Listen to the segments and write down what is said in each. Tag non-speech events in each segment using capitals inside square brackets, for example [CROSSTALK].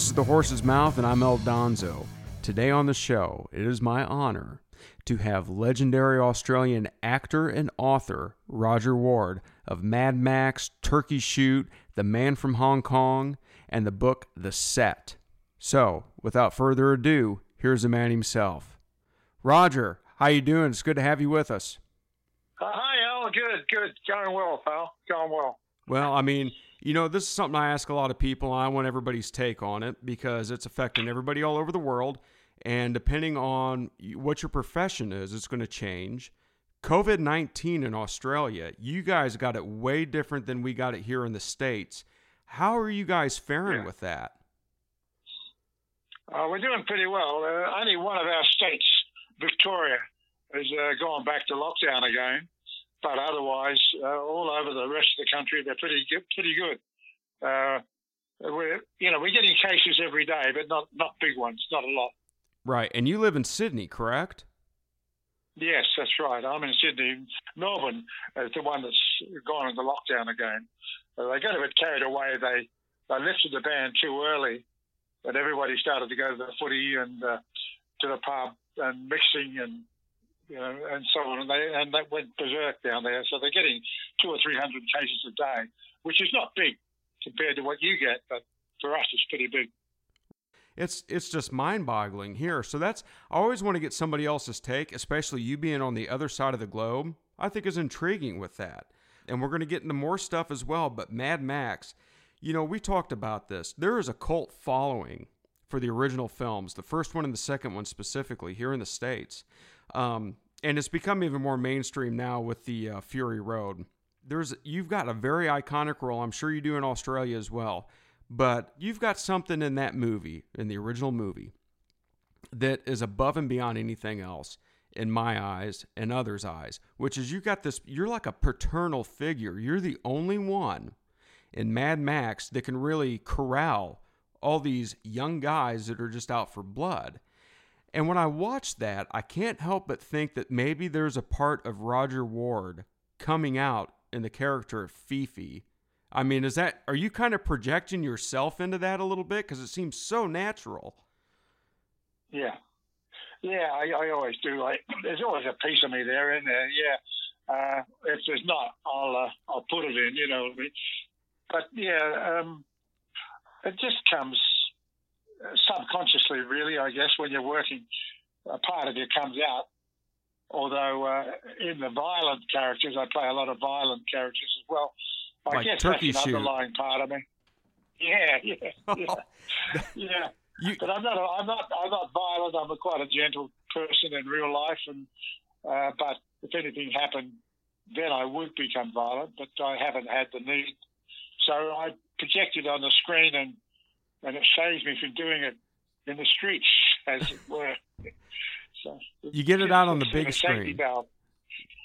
This is The Horse's Mouth, and I'm El Donzo. Today on the show, it is my honor to have legendary Australian actor and author Roger Ward of Mad Max, Turkey Shoot, The Man from Hong Kong, and the book The Set. So, without further ado, here's the man himself. Roger, how you doing? It's good to have you with us. Uh, hi, Al. Good, good. Going well, pal. Going well. Well, I mean, you know, this is something I ask a lot of people, and I want everybody's take on it because it's affecting everybody all over the world. And depending on what your profession is, it's going to change. COVID 19 in Australia, you guys got it way different than we got it here in the States. How are you guys faring Yeah. with that? Uh, we're doing pretty well. Uh, only one of our states, Victoria, is uh, going back to lockdown again. But otherwise, uh, all over the rest of the country, they're pretty good. Pretty good. Uh, we're, you know, we're getting cases every day, but not not big ones, not a lot. Right. And you live in Sydney, correct? Yes, that's right. I'm in Sydney. Melbourne is the one that's gone into lockdown again. Uh, they got a bit carried away. They they lifted the ban too early, but everybody started to go to the footy and uh, to the pub and mixing and you know and so on. And they and that went berserk down there. So they're getting two or three hundred cases a day, which is not big compared to what you get, but for us it's pretty big. It's it's just mind-boggling here. So that's I always want to get somebody else's take, especially you being on the other side of the globe. I think is intriguing with that. And we're going to get into more stuff as well, but Mad Max, you know, we talked about this. There is a cult following for the original films, the first one and the second one specifically here in the states. Um, and it's become even more mainstream now with the uh, Fury Road. There's you've got a very iconic role. I'm sure you do in Australia as well. But you've got something in that movie, in the original movie, that is above and beyond anything else in my eyes and others' eyes, which is you got this, you're like a paternal figure. You're the only one in Mad Max that can really corral all these young guys that are just out for blood. And when I watch that, I can't help but think that maybe there's a part of Roger Ward coming out in the character of Fifi. I mean, is that are you kind of projecting yourself into that a little bit because it seems so natural? Yeah, yeah, I, I always do. Like, there's always a piece of me there in there. Yeah, uh, if there's not, I'll uh, I'll put it in. You know, but yeah, um, it just comes subconsciously, really. I guess when you're working, a part of you comes out. Although uh, in the violent characters, I play a lot of violent characters as well. I Like guess Turkey that's an Shoot. underlying part of me. Yeah, [LAUGHS] yeah, [LAUGHS] yeah, yeah. You, But I'm not. A, I'm not. I'm not violent. I'm a quite a gentle person in real life, and uh, but if anything happened, then I would become violent. But I haven't had the need, so I project it on the screen, and and it saves me from doing it in the streets, as it [LAUGHS] were. So You get it out on the big screen. valve.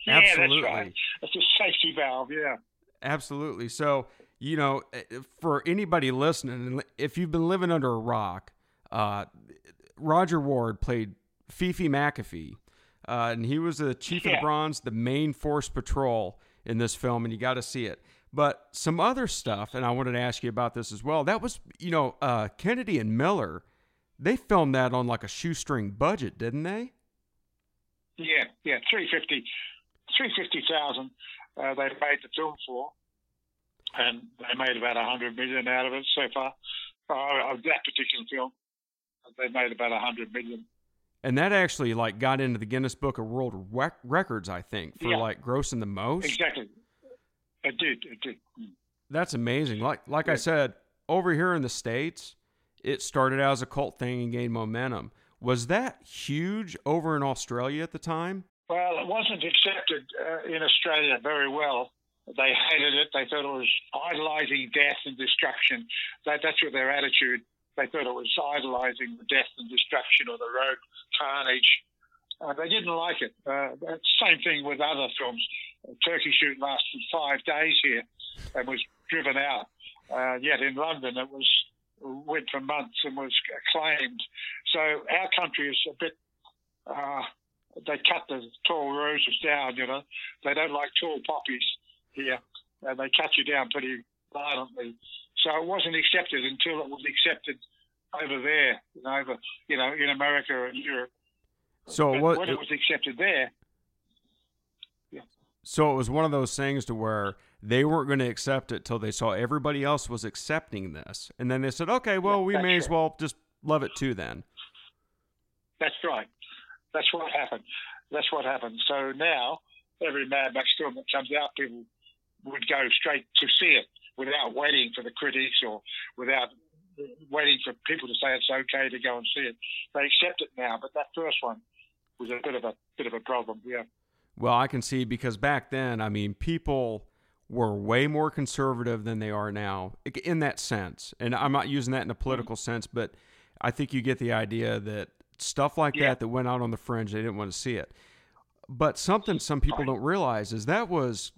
Absolutely. Yeah, that's right. It's a safety valve. Yeah. Absolutely. So, you know, eh, for anybody listening, if you've been living under a rock, uh, Roger Ward played Fifi McAfee, uh, and he was the chief of the Yeah. Bronze, the main force patrol in this film, and you got to see it. But some other stuff, and I wanted to ask you about this as well. That was, you know, uh, Kennedy and Miller, they filmed that on like a shoestring budget, didn't they? Yeah, yeah, 350, 350,000 uh, they made the film for, and they made about 100 million out of it so far. Uh, of that particular film, they made about 100 million. And that actually like got into the Guinness Book of World Rec- Records, I think, for Yeah. like grossing the most. Exactly. It did, it did. Mm. That's amazing. Like like I said, over here in the states, it started out as a cult thing and gained momentum. Was that huge over in Australia at the time? Well, it wasn't accepted uh, in Australia very well. They hated it. They thought it was idolizing death and destruction. That, that's what their attitude. They thought it was idolizing the death and destruction or the road carnage. Uh, they didn't like it. Uh, same thing with other films. Turkey Shoot lasted five days here and was driven out. Uh, yet in London, it was went for months and was acclaimed. So our country is a bit. Uh, they cut the tall roses down. You know, they don't like tall poppies here, and they cut you down pretty violently. So it wasn't accepted until it was accepted over there, over you know in America and Europe. So But what? when it was accepted there, So it was one of those things to where they weren't going to accept it till they saw everybody else was accepting this, and then they said, "Okay, well, we that's may as well just love it too." Then, that's right. That's what happened. That's what happened. So now every Mad Max film that comes out, people would go straight to see it without waiting for the critics or without waiting for people to say it's okay to go and see it. They accept it now, but that first one was a bit of a bit of a problem. Yeah. well, I can see because back then, I mean, people were way more conservative than they are now in that sense, and I'm not using that in a political mm-hmm. sense, but I think you get the idea that stuff like Yeah. that that went out on the fringe, they didn't want to see it. But something some people don't realize is that was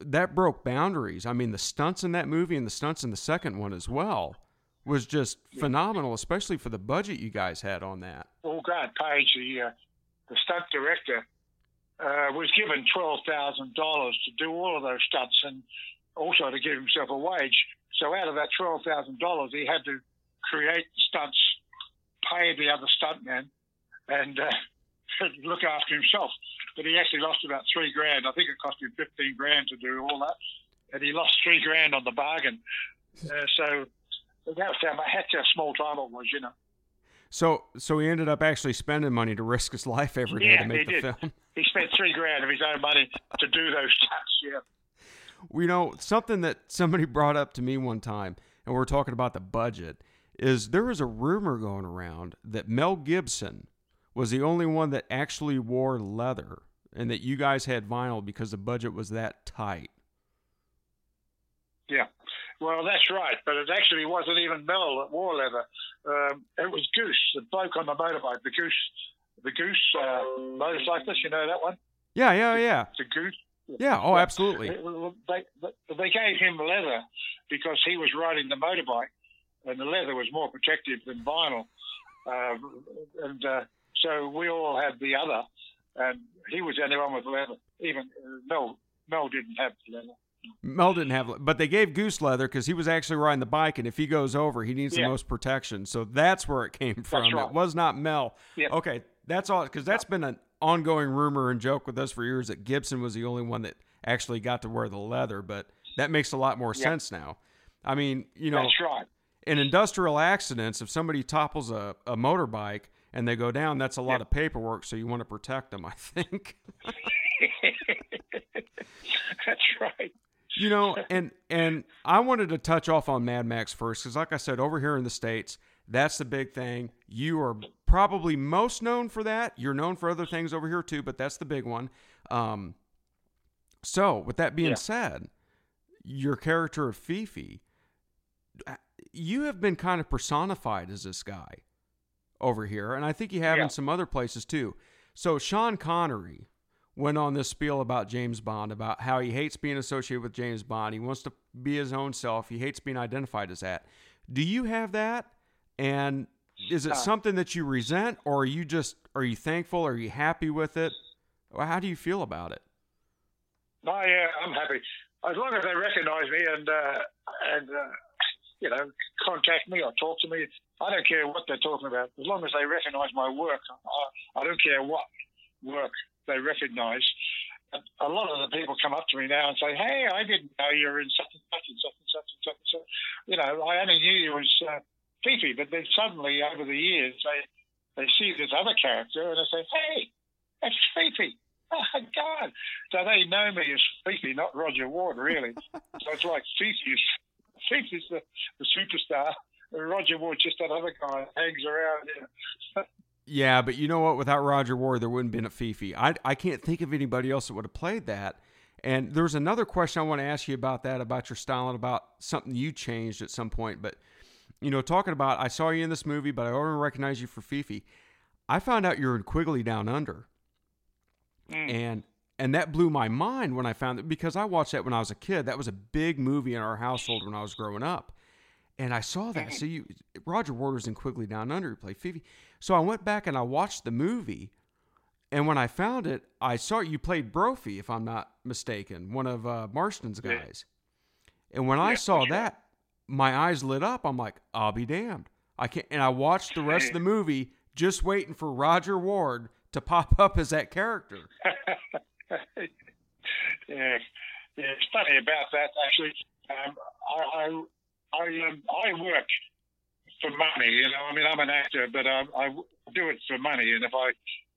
that broke boundaries. I mean, the stunts in that movie and the stunts in the second one as well was just phenomenal, especially for the budget you guys had on that. Well, Grant Page, the uh, the stunt director, uh, was given twelve thousand dollars to do all of those stunts and also to give himself a wage. So out of that twelve thousand dollars, he had to create the stunts, pay the other stuntmen, and uh, [LAUGHS] look after himself. But he actually lost about three grand. I think it cost him fifteen grand to do all that, and he lost three grand on the bargain. Uh, so that's how, that's how small time it was, you know. So, so he ended up actually spending money to risk his life every day Yeah, to make the did. film. He spent three grand of his own money to do those stunts. Yeah. You know, something that somebody brought up to me one time, and we are talking about the budget, is there was a rumor going around that Mel Gibson was the only one that actually wore leather, and that you guys had vinyl because the budget was that tight. Yeah. Well, that's right, but it actually wasn't even Mel that wore leather. Um, it was Goose, the bloke on the motorbike, the Goose, the Goose uh, motorcyclist. You know that one, Yeah, yeah, yeah, the Goose. yeah. Oh, absolutely. They, they, they gave him leather because he was riding the motorbike, and the leather was more protective than vinyl. Uh, and uh, so we all had the other, and he was the only one with leather. Even uh, Mel, Mel didn't have leather. Mel didn't have, but they gave Goose leather because he was actually riding the bike, and if he goes over, he needs Yeah. the most protection. So that's where it came from. right. It was not Mel. Okay, that's all because that's been an ongoing rumor and joke with us for years that Gibson was the only one that actually got to wear the leather, but that makes a lot more sense now. I mean, you know, That's right. in industrial accidents, if somebody topples a, a motorbike and they go down, that's a lot of paperwork. So you want to protect them, I think. [LAUGHS] That's right. You know, [LAUGHS] and and I wanted to touch off on Mad Max first because, like I said, over here in the states, that's the big thing. You are probably most known for that. You're known for other things over here too, but that's the big one. Um, so, with that being Yeah. said, your character of Fifi, uh, you have been kind of personified as this guy over here, and I think you have Yeah. in some other places too. So, Sean Connery went on this spiel about James Bond, about how he hates being associated with James Bond. He wants to be his own self. He hates being identified as that. Do you have that? And is it Uh, something that you resent, or are you just are you thankful? Are you happy with it? Or how do you feel about it? No, yeah, I'm happy. As long as they recognise me and uh, and uh, you know contact me or talk to me, I don't care what they're talking about. As long as they recognise my work, I, I don't care what work they recognise. A lot of the people come up to me now and say, "Hey, I didn't know you were in such and such and such and such and such." And such. You know, I only knew you was uh, Fifi, but then suddenly over the years they they see this other character and they say, "Hey, that's Fifi." Oh God! So they know me as Fifi, not Roger Ward, really. [LAUGHS] so it's like Fifi's Fifi's the, the superstar, and Roger Ward just that other guy hangs around. You know. [LAUGHS] Yeah, but you know what? Without Roger Ward, there wouldn't have been a Fifi. I, I can't think of anybody else that would have played that. And there's another question I want to ask you about that, about your style and about something you changed at some point. But, you know, talking about, I saw you in this movie, but I already recognize you for Fifi. I found out you're in Quigley Down Under. Mm. And and that blew my mind when I found it because I watched that when I was a kid. That was a big movie in our household when I was growing up. And I saw that. So you Roger Ward's in Quigley Down Under, he played Fifi. So I went back and I watched the movie. And when I found it, I saw you played Brophy, if I'm not mistaken, one of uh, Marston's guys. And when I saw right. that, my eyes lit up. I'm like, I'll be damned. I can't. and I watched the rest of the movie just waiting for Roger Ward to pop up as that character. [LAUGHS] yeah, yeah, it's funny about that actually. Um, I I I, um, I work for money. You know, I mean, I'm an actor, but um, I do it for money. And if I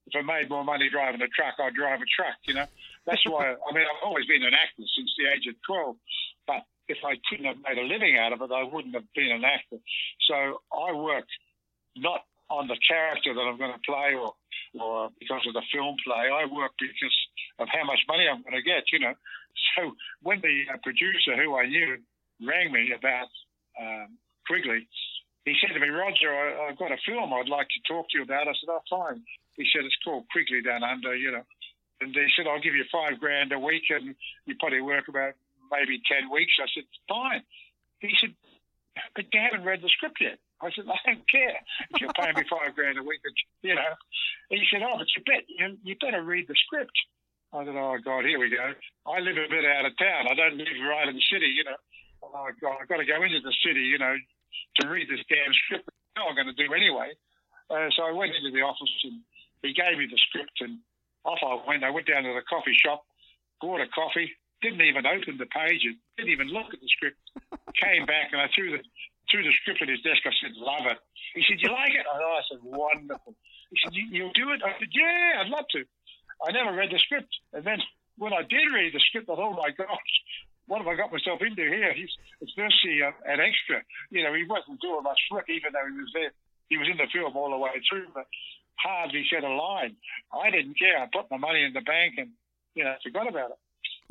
if I made more money driving a truck, I'd drive a truck. You know, that's why. I mean, I've always been an actor since the age of twelve. But if I couldn't have made a living out of it, I wouldn't have been an actor. So I work not on the character that I'm going to play or or because of the film play. I work because of how much money I'm going to get. You know, so when the uh, producer who I knew rang me about um, Quigley, he said to me, Roger, I, have got a film I'd like to talk to you about. I said, oh, fine. He said, it's called Quigley Down Under, you know. And he said, I'll give you five grand a week and you probably work about maybe 10 weeks. I said, fine. He said, but you haven't read the script yet. I said, I don't care if you're paying me five grand a week, you know. And he said, oh, but you bet you, you better read the script. I said, oh God, here we go. I live a bit out of town. I don't live right in the city, you know. Oh my God, I've got to go into the city, you know, to read this damn script. No, I'm going to do anyway. Uh, so I went into the office and he gave me the script and off I went. I went down to the coffee shop, bought a coffee, didn't even open the pages, didn't even look at the script. [LAUGHS] Came back and I threw the threw the script at his desk. I said, "Love it." He said, "You like it?" And I said, "Wonderful." He said, "You'll do it?" I said, "Yeah, I'd love to." I never read the script, and then when I did read the script, I thought, "Oh my gosh, what have I got myself into here? He's it's virtually uh, an extra. You know, he wasn't doing much work, even though he was there. He was in the film all the way through, but hardly said a line. I didn't care. I put my money in the bank and you know forgot about it.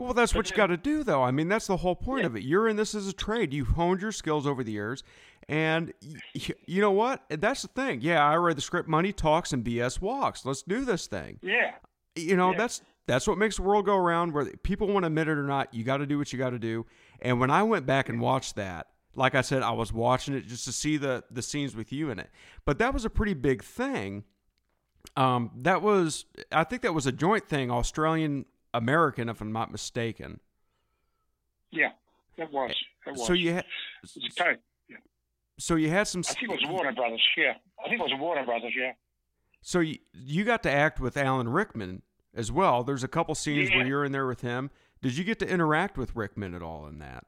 Well, that's what you got to do, though. I mean, that's the whole point yeah. of it. You're in this as a trade. You've honed your skills over the years, and y- you know what? That's the thing. Yeah, I read the script. Money talks and BS walks. Let's do this thing. Yeah. You know, yeah. that's that's what makes the world go around. Whether people want to admit it or not, you got to do what you got to do. And when I went back and watched that, like I said, I was watching it just to see the the scenes with you in it. But that was a pretty big thing. Um, that was, I think that was a joint thing, Australian American, if I'm not mistaken. Yeah, that was. It was. So you had. Yeah. So you had some. I think it was Warner Brothers. Yeah, I think it was Warner Brothers. Yeah. So you you got to act with Alan Rickman as well. There's a couple scenes yeah. where you're in there with him. Did you get to interact with Rickman at all in that?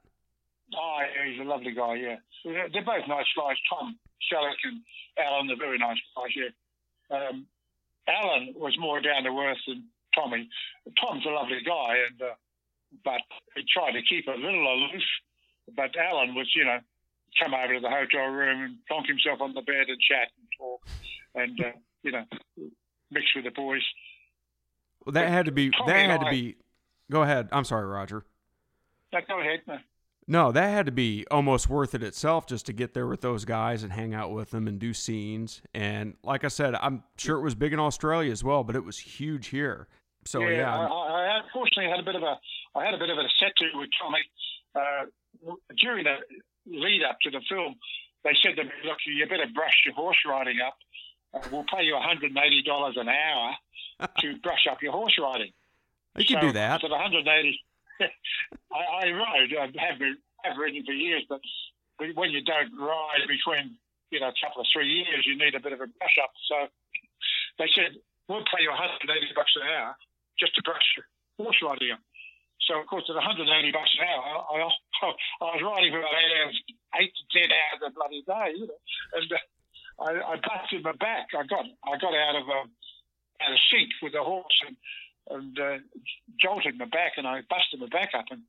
Oh, he's a lovely guy. Yeah, they're both nice guys. Tom Selleck and Alan are very nice guys. Yeah. Um, Alan was more down to earth than Tommy. Tom's a lovely guy, and uh, but he tried to keep a little aloof. But Alan was, you know, come over to the hotel room and plonk himself on the bed and chat and talk, and uh, you know, mix with the boys. Well, that had to be. That had to be. Go ahead. I'm sorry, Roger. No, go ahead. No. That had to be almost worth it itself just to get there with those guys and hang out with them and do scenes. And like I said, I'm sure it was big in Australia as well, but it was huge here. So yeah, yeah I, I, unfortunately had a bit of a I had a bit of a set to with Tommy uh, during the lead up to the film. They said to me, "Look, you better brush your horse riding up. Uh, we'll pay you 180 dollars an hour to [LAUGHS] brush up your horse riding." You can so, do that. So 180 [LAUGHS] I, I ride. I have been, have ridden for years, but when you don't ride between you know a couple of three years, you need a bit of a brush up. So they said we'll pay you 180 bucks an hour just to brush your horse riding up. So of course, at 180 bucks an hour, I, I, [LAUGHS] I was riding for about eight hours, eight to ten hours a bloody day, you know, and uh, I, I busted my back. I got I got out of a out of seat with a horse and and uh, jolted my back, and I busted my back up, and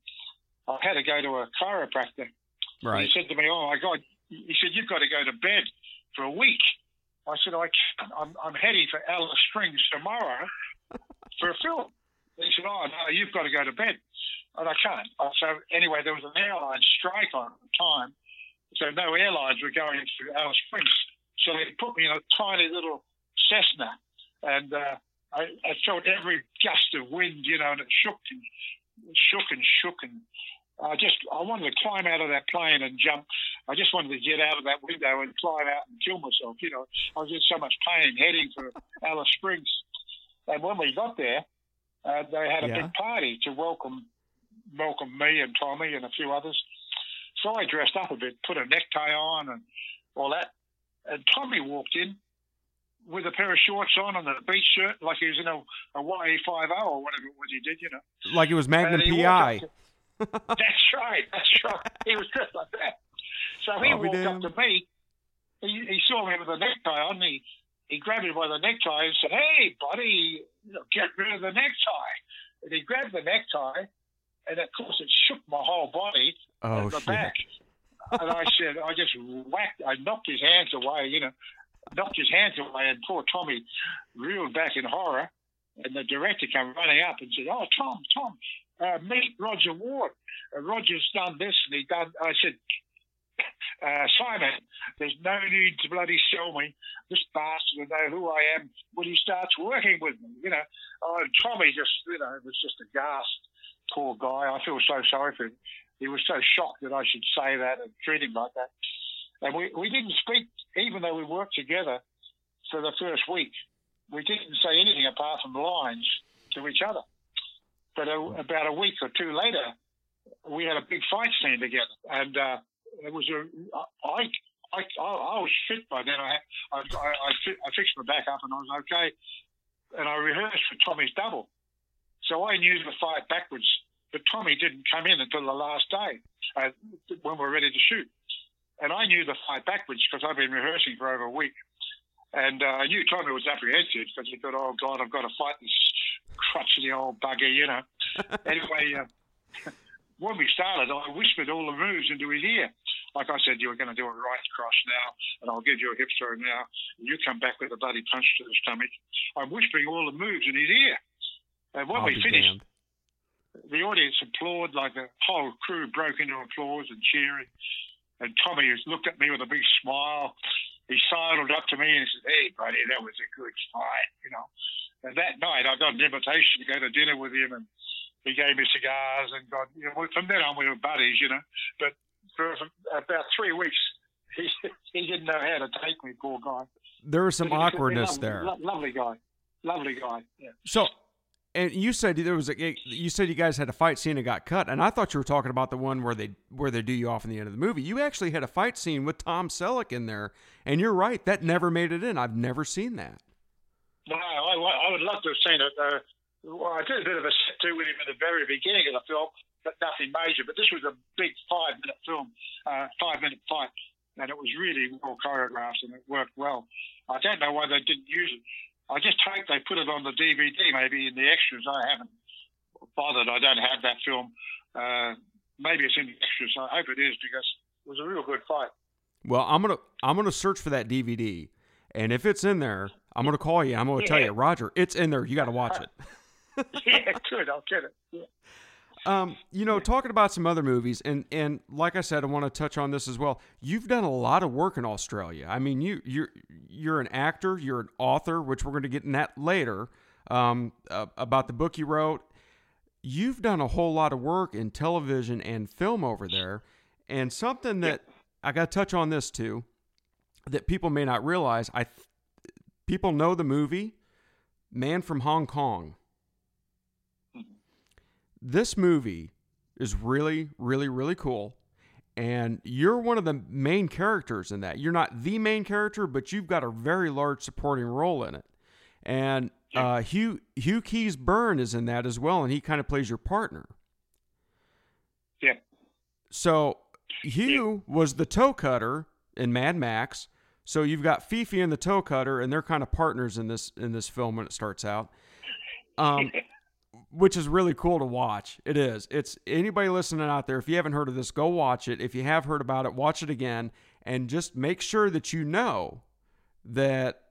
I had to go to a chiropractor. Right. he said to me, "Oh my God," he said, "You've got to go to bed for a week." I said, "I can't. I'm, I'm heading for Alice Springs tomorrow [LAUGHS] for a film." He said, "Oh no, you've got to go to bed," and I can't. So anyway, there was an airline strike on at the time, so no airlines were going to Alice Springs. So they put me in a tiny little Cessna, and uh, I, I felt every gust of wind, you know, and it shook and shook and shook and I just I wanted to climb out of that plane and jump. I just wanted to get out of that window and climb out and kill myself. You know, I was in so much pain heading for Alice Springs. And when we got there, uh, they had a yeah. big party to welcome welcome me and Tommy and a few others. So I dressed up a bit, put a necktie on and all that. And Tommy walked in with a pair of shorts on and a beach shirt, like he was in a, a Hawaii Five-0 or whatever it was he did, you know. Like it was Magnum And he PI. walked up to- [LAUGHS] that's right. That's right. He was dressed like that. So he I'll walked up to me. He, he saw me with a necktie on. He he grabbed me by the necktie and said, "Hey, buddy, you know, get rid of the necktie." And he grabbed the necktie, and of course it shook my whole body Oh at the shit. back. And I said, I just whacked, I knocked his hands away, you know, knocked his hands away, and poor Tommy reeled back in horror. And the director came running up and said, "Oh, Tom, Tom, uh, meet Roger Ward. Uh, Roger's done this and he done." I said, uh, "Simon, there's no need to bloody sell me. This bastard will know who I am when he starts working with me." You know, oh, Tommy just, you know, was just aghast. Poor guy. I feel so sorry for him. He was so shocked that I should say that and treat him like that. And we, we didn't speak, even though we worked together for the first week. We didn't say anything apart from lines to each other. But a, about a week or two later, we had a big fight scene together, and uh, it was a I, I I was fit by then. I I I, I, I fixed my back up and I was okay, and I rehearsed for Tommy's double, so I knew the fight backwards. But Tommy didn't come in until the last day uh, when we were ready to shoot, and I knew the fight backwards because I've been rehearsing for over a week. And uh, I knew Tommy was apprehensive because he thought, "Oh God, I've got to fight this crotchety old bugger," you know. [LAUGHS] anyway, uh, when we started, I whispered all the moves into his ear. Like I said, you were going to do a right cross now, and I'll give you a hip throw now. And you come back with a bloody punch to the stomach. I'm whispering all the moves in his ear. And when I'll we finished, damned. The audience applauded, like the whole crew broke into applause and cheering. And Tommy just looked at me with a big smile. He sidled up to me and he said, Hey, buddy, that was a good fight, you know. And that night, I got an invitation to go to dinner with him, and he gave me cigars. And got, you know, from then on, we were buddies, you know. But for about three weeks, he, he didn't know how to take me, poor guy. There was some But he's a awkwardness lovely- there. lo- lovely guy. Lovely guy, yeah. So, and you said there was a you said you guys had a fight scene that got cut, and I thought you were talking about the one where they where they do you off in the end of the movie. You actually had a fight scene with Tom Selleck in there, and you're right, that never made it in. I've never seen that. No, I, I would love to have seen it. Uh, well, I did a bit of a set to with him in the very beginning of the film, but nothing major. But this was a big five minute film, uh, five minute fight, and it was really well choreographed and it worked well. I don't know why they didn't use it. I just hope they put it on the DVD, maybe in the extras. I haven't bothered. I don't have that film. Uh, maybe it's in the extras. I hope it is because it was a real good fight. Well, I'm gonna I'm gonna search for that DVD, and if it's in there, I'm gonna call you. I'm gonna tell you, Roger, it's in there. You got to watch it. [LAUGHS] yeah, good. I'll get it. Yeah. Um, you know, talking about some other movies, and and like I said, I want to touch on this as well. You've done a lot of work in Australia. I mean, you you're you're an actor, you're an author, which we're going to get in that later. Um, uh, about the book you wrote. You've done a whole lot of work in television and film over there, and something that I got to touch on this too, that people may not realize. I th- people know the movie Man from Hong Kong this movie is really, really, really cool. And you're one of the main characters in that. You're not the main character, but you've got a very large supporting role in it. And uh, Hugh Hugh Keays-Byrne is in that as well, and he kind of plays your partner. Yeah. So Hugh was the toe cutter in Mad Max. So you've got Fifi and the toe cutter, and they're kind of partners in this in this film when it starts out. Um, [LAUGHS] which is really cool to watch. It is. It's anybody listening out there. If you haven't heard of this, go watch it. If you have heard about it, watch it again, and just make sure that you know that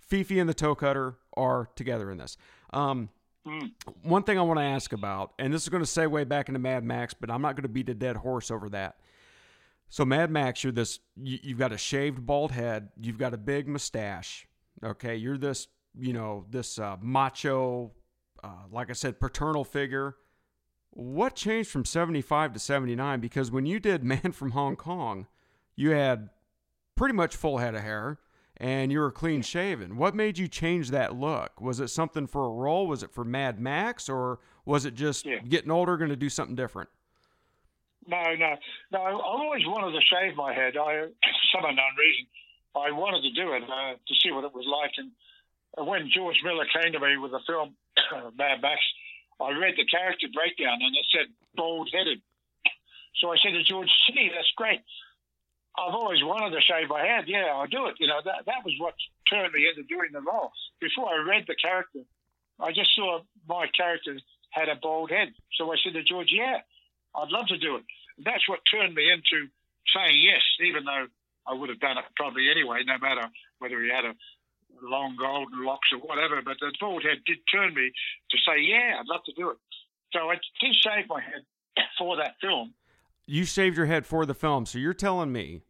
Fifi and the Toe Cutter are together in this. Um, Mm. one thing I want to ask about, and this is going to segue back into Mad Max, but I'm not going to beat a dead horse over that. So Mad Max, you're this. You, you've got a shaved bald head. You've got a big mustache. Okay, you're this. You know this uh, macho, uh, like I said, paternal figure. What changed from 75 to 79? Because when you did [LAUGHS] Man from Hong Kong, you had pretty much full head of hair and you were clean shaven. What made you change that look? Was it something for a role? Was it for Mad Max, or was it just Yeah. getting older, going to do something different? No, no, no. I always wanted to shave my head. I, [COUGHS] for some unknown reason, I wanted to do it uh, to see what it was like. And when George Miller came to me with the film [COUGHS] Mad Max, I read the character breakdown and it said bald headed. So I said to George, "See, that's great. I've always wanted to shave my head. Yeah, I'll do it. You know, that, that was what turned me into doing the role. Before I read the character, I just saw my character had a bald head. So I said to George, yeah, I'd love to do it. That's what turned me into saying yes, even though I would have done it probably anyway, no matter whether he had a long golden locks or whatever. But the bald head did turn me to say, yeah, I'd love to do it. So I did shave my head [COUGHS] for that film. You shaved your head for the film. So you're telling me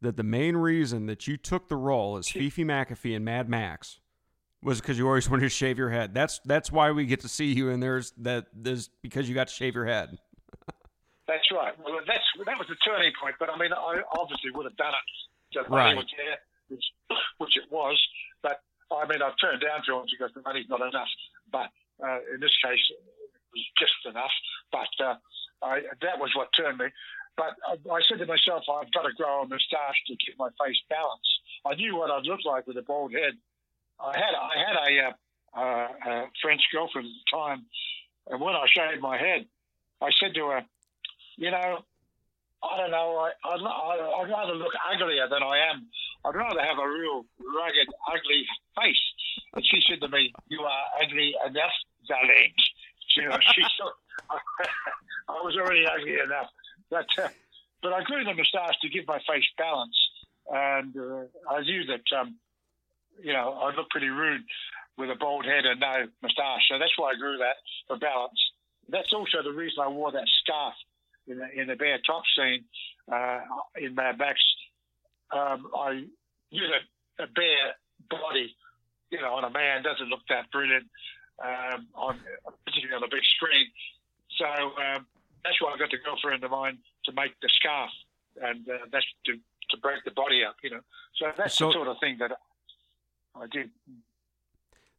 that the main reason that you took the role as Fifi McAfee in Mad Max was because you always [LAUGHS] wanted to shave your head. That's that's why we get to see you, and there's that there's because you got to shave your head. [LAUGHS] that's right. Well, that's that was the turning point. But I mean, I obviously would have done it. Right. was there, which, [COUGHS] which it was. I mean, I've turned down films because the money's not enough. But uh, in this case, it was just enough. But uh, I, that was what turned me. But I, I said to myself, I've got to grow a moustache to keep my face balanced. I knew what I'd look like with a bald head I had I had a, uh, uh, a French girlfriend at the time, and when I shaved my head, I said to her, "You know, I don't know. I, I'd, I'd rather look uglier than I am. I'd rather have a real rugged, ugly face." And she said to me, "You are ugly enough, darling." You know, she [LAUGHS] thought [LAUGHS] I was already ugly enough. But uh, but I grew the moustache to give my face balance, and uh, I knew that um, you know, I look pretty rude with a bald head and no moustache. So that's why I grew that for balance. That's also the reason I wore that scarf in the, in the bare top scene uh, in Mad Max. Um, I use a, a, bare body, you know, on a man doesn't look that brilliant, um, on particularly on a big screen. So um, that's why I got the girlfriend of mine to make the scarf, and uh, that's to to break the body up, you know. So that's so, the sort of thing that I did.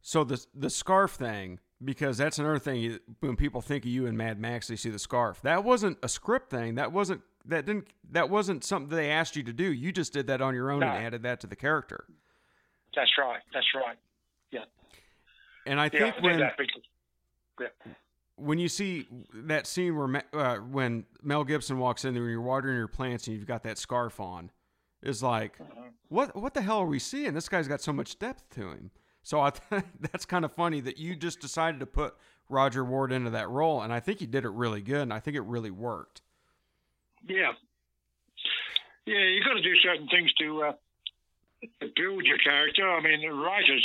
So the the scarf thing, because that's another thing. When people think of you and Mad Max, they see the scarf. That wasn't a script thing. That wasn't that didn't that wasn't something they asked you to do. You just did that on your own no. and added that to the character. That's right. That's right. Yeah. And I think when yeah. when you see that scene where uh, when Mel Gibson walks in there and you're watering your plants and you've got that scarf on, is like, uh-huh. what what the hell are we seeing? This guy's got so much depth to him. So I th- [LAUGHS] that's kind of funny that you just decided to put Roger Ward into that role, and I think he did it really good, and I think it really worked. Yeah, yeah, you got to do certain things to, uh, to build your character. I mean, writers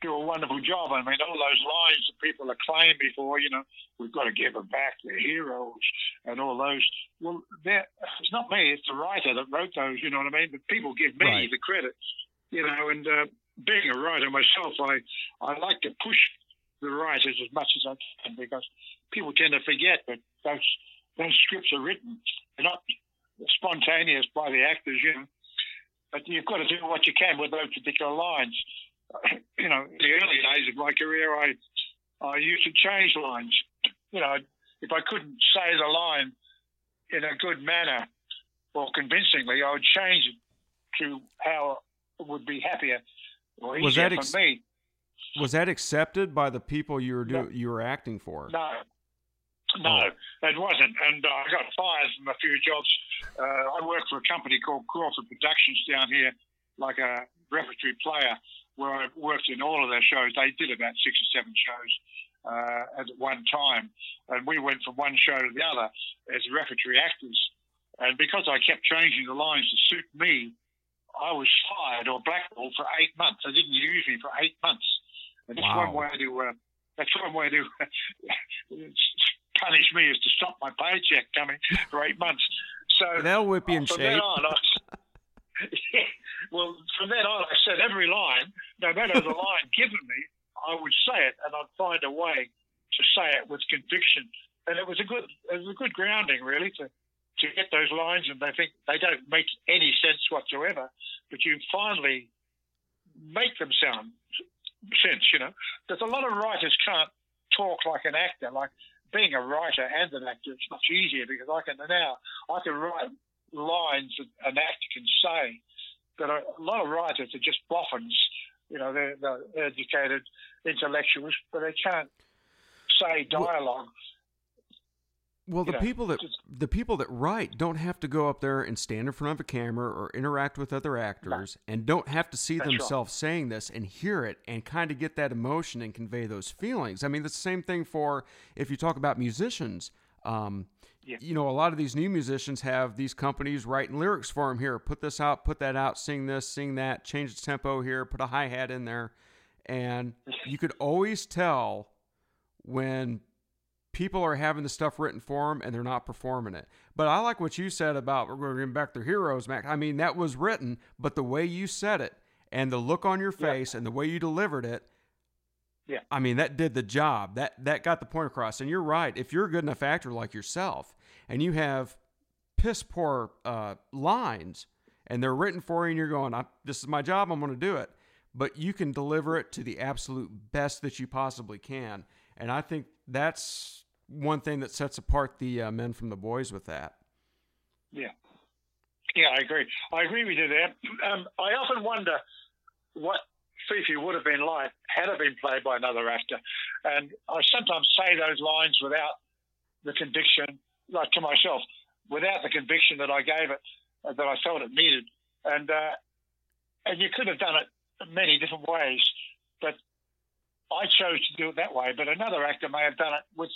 do a wonderful job. I mean, all those lines that people acclaimed before, you know, we've got to give them back, their heroes, and all those. Well, it's not me, it's the writer that wrote those, you know what I mean? But people give me right. the credit, you know, and uh, being a writer myself, I, I like to push the writers as much as I can because people tend to forget that those, those scripts are written. They're not spontaneous by the actors, you know. But you've got to do what you can with those particular lines [CLEARS THROAT] you know, in the early days of my career, I I used to change lines. You know, if I couldn't say the line in a good manner or convincingly, I would change it to how would be happier easier was that ex- me. Was that accepted by the people you were do- no. you were acting for? No, no, oh. it wasn't, and uh, I got fired from a few jobs. Uh, I worked for a company called Crawford Productions down here, like a repertory player, where I worked in all of their shows. They did about six or seven shows uh, at one time, and we went from one show to the other as repertory actors. And because I kept changing the lines to suit me, I was fired or blackballed for eight months. They didn't use me for eight months. And that's wow. one way to uh, that's one way to [LAUGHS] punish me is to stop my paycheck coming for eight months. So that'll whip you in shape. On, I, [LAUGHS] yeah, well, from then on, I said every line, no matter the line given me, I would say it, and I'd find a way to say it with conviction. And it was a good, it was a good grounding, really, to to get those lines, and they think they don't make any sense whatsoever, but you finally make them sound sense. You know, there's a lot of writers can't talk like an actor, like being a writer and an actor, it's much easier because I can now I can write lines that an actor can say But a, a lot of writers are just boffins. You know, they're, they're educated intellectuals, but they can't say dialogue. Well, the people that the people that write don't have to go up there and stand in front of a camera or interact with other actors, no. and don't have to see That's themselves right. saying this and hear it and kind of get that emotion and convey those feelings. I mean, the same thing for if you talk about musicians. Um, yeah. You know, a lot of these new musicians have these companies writing lyrics for them. Here, put this out, put that out, sing this, sing that, change the tempo here, put a hi hat in there, and [LAUGHS] you could always tell when people are having the stuff written for them and they're not performing it. But I like what you said about we're going back to heroes, Max. I mean, that was written, but the way you said it and the look on your face yeah. and the way you delivered it, yeah. I mean, that did the job. That that got the point across. And you're right. If you're a good enough actor like yourself and you have piss poor uh, lines and they're written for you and you're going, this is my job, I'm going to do it. But you can deliver it to the absolute best that you possibly can. And I think that's one thing that sets apart the uh, men from the boys with that. Yeah. Yeah, I agree. I agree with you there. Um, I often wonder what Fifi would have been like had it been played by another actor. And I sometimes say those lines without the conviction, like to myself, without the conviction that I gave it, uh, that I felt it needed. And uh, and you could have done it many different ways, but I chose to do it that way, but another actor may have done it with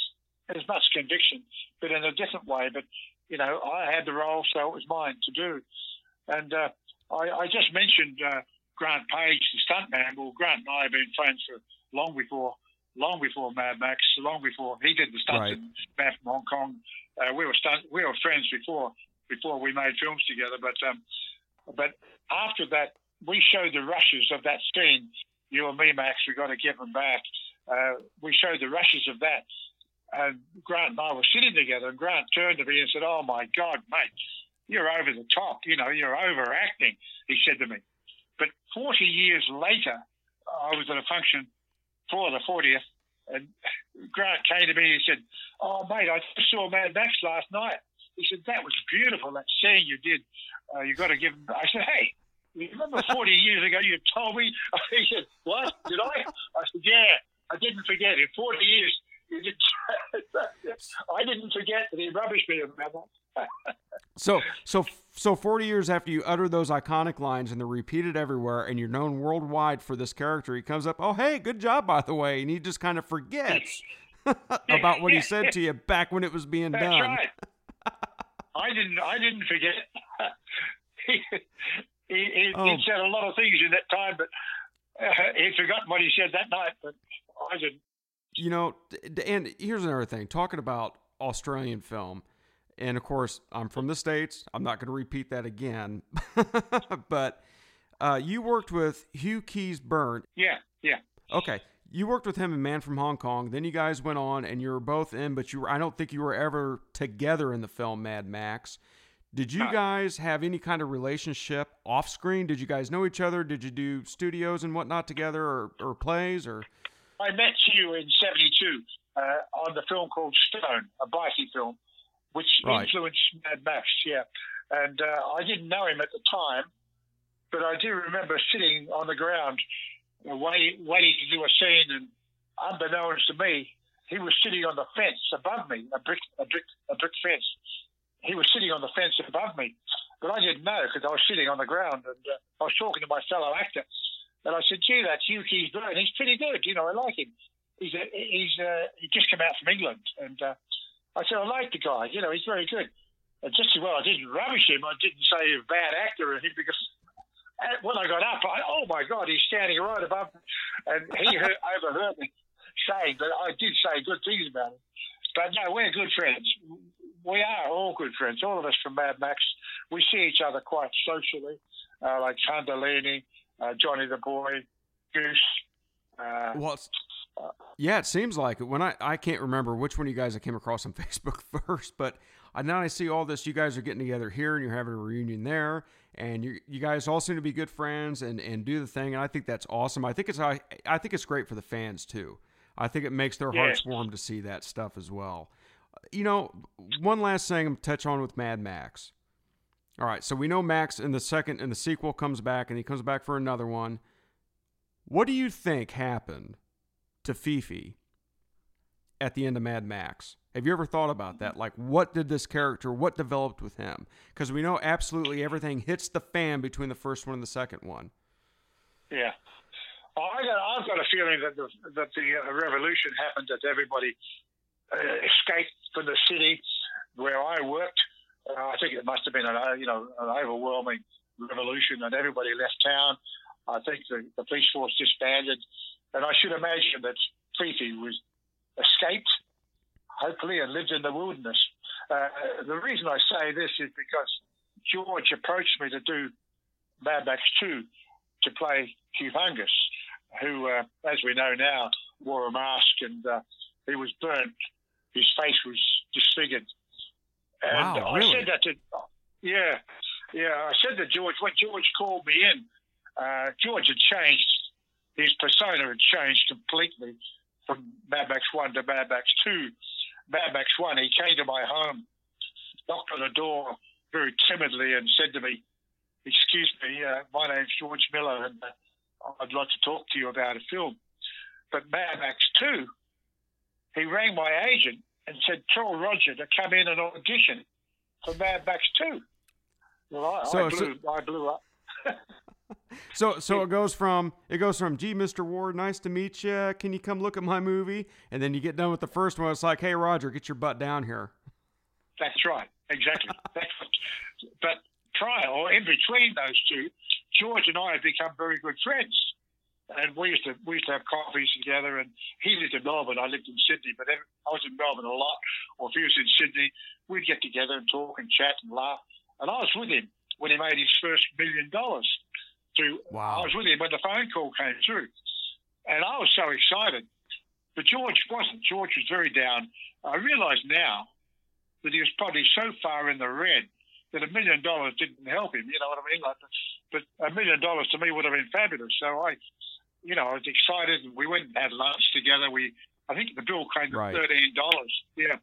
as much conviction, but in a different way. But you know, I had the role, so it was mine to do. And uh, I, I, just mentioned uh, Grant Page, the stuntman. Well, Grant and I have been friends for long before, long before Mad Max, long before he did the stunts right. in Man from Hong Kong. Uh, we were stunt, we were friends before before we made films together. But um, but after that, we showed the rushes of that scene you and me, Max, we got to give them back. Uh, we showed the rushes of that. And Grant and I were sitting together, and Grant turned to me and said, Oh my God, mate, you're over the top. You know, you're overacting, he said to me. But 40 years later, I was at a function for the 40th, and Grant came to me and he said, Oh, mate, I just saw Mad Max last night. He said, That was beautiful, that scene you did. Uh, you got to give him. I said, Hey, you remember 40 [LAUGHS] years ago you told me? [LAUGHS] He said, What? Did I? I said, Yeah, I didn't forget. In 40 years. [LAUGHS] I didn't forget that he rubbished me about [LAUGHS] that. so, so, so 40 years after you utter those iconic lines and they're repeated everywhere and you're known worldwide for this character, he comes up, Oh, hey, good job, by the way. And he just kind of forgets [LAUGHS] about what he said to you back when it was being That's done. Right. I didn't, I didn't forget. He, he, oh. he said a lot of things in that time, but uh, he'd forgotten what he said that night. But I didn't. You know, and here's another thing: talking about Australian film, and of course, I'm from the states. I'm not going to repeat that again, [LAUGHS] but uh, you worked with Hugh Keays-Byrne. Yeah, yeah. Okay, you worked with him in Man from Hong Kong. Then you guys went on, and you were both in, but you were, I don't think you were ever together in the film Mad Max. Did you guys have any kind of relationship off screen? Did you guys know each other? Did you do studios and whatnot together or, or plays or? I met you in '72 uh, on the film called Stone, a bikie film, which right. influenced Mad Max. Yeah, and uh, I didn't know him at the time, but I do remember sitting on the ground, uh, waiting, waiting to do a scene, and unbeknownst to me, he was sitting on the fence above me, a brick, a brick, a brick fence he was sitting on the fence above me, but I didn't know because I was sitting on the ground and uh, I was talking to my fellow actor. And I said, "Gee, that's Hugh Keays-Byrne. He's pretty good. You know, I like him. He's a, he's uh, he just come out from England." And uh, I said, "I like the guy. You know, he's very good." And just as well, I didn't rubbish him. I didn't say he's a bad actor or anything because uh, when I got up, I, oh my God, he's standing right above me. And he [LAUGHS] heard, overheard me saying, but I did say good things about him. But no, we're good friends we are all good friends. All of us from Mad Max, we see each other quite socially, uh, like Cundalini, uh, Johnny the Boy, Goose. Uh, well, yeah, it seems like it. When I I can't remember which one of you guys I came across on [LAUGHS] Facebook first, but I, now I see all this. You guys are getting together here, and you're having a reunion there, and you you guys all seem to be good friends and and do the thing. And I think that's awesome. I think it's I I think it's great for the fans too. I think it makes their yeah. hearts warm to see that stuff as well you know, one last thing I'm touch on with Mad Max. All right, so we know Max in the second in the sequel comes back and he comes back for another one. What do you think happened to Fifi at the end of Mad Max? Have you ever thought about that? Like, what did this character, what developed with him? Because we know absolutely everything hits the fan between the first one and the second one. Yeah. Well, I got, I've got a feeling that the, that the uh, revolution happened that everybody uh, escaped from the city where I worked. Uh, I think it must have been an, uh, you know, an overwhelming revolution and everybody left town. I think the, the police force disbanded. And I should imagine that Fifi was escaped, hopefully, and lived in the wilderness. Uh, the reason I say this is because George approached me to do Mad Max 2 to play Humungus, who, uh, as we know now, wore a mask and uh, he was burnt. His face was disfigured. And wow, I said that to, yeah, yeah, I said to George, when George called me in, uh, George had changed. His persona had changed completely from Mad Max 1 to Mad Max 2. Mad Max 1, he came to my home, knocked on the door very timidly, and said to me, Excuse me, uh, my name's George Miller, and uh, I'd like to talk to you about a film. But Mad Max 2, he rang my agent and said, Tell Roger to come in and audition for Mad Max 2. Well, I, so, I, blew, so, I blew up. [LAUGHS] so so it goes from it goes from gee Mr. Ward nice to meet you can you come look at my movie and then you get done with the first one it's like hey Roger get your butt down here that's right exactly [LAUGHS] that's what, but prior or in between those two George and I have become very good friends and we used to we used to have coffees together and he lived in Melbourne I lived in Sydney but I was in Melbourne a lot or if he was in Sydney we'd get together and talk and chat and laugh and I was with him when he made his first million dollars to wow. I was with him when the phone call came through, and I was so excited. But George wasn't. George was very down. I realise now that he was probably so far in the red that a million dollars didn't help him. You know what I mean? Like, but a million dollars to me would have been fabulous. So I, you know, I was excited, and we went and had lunch together. We, I think the bill came to right. thirteen dollars. Yeah,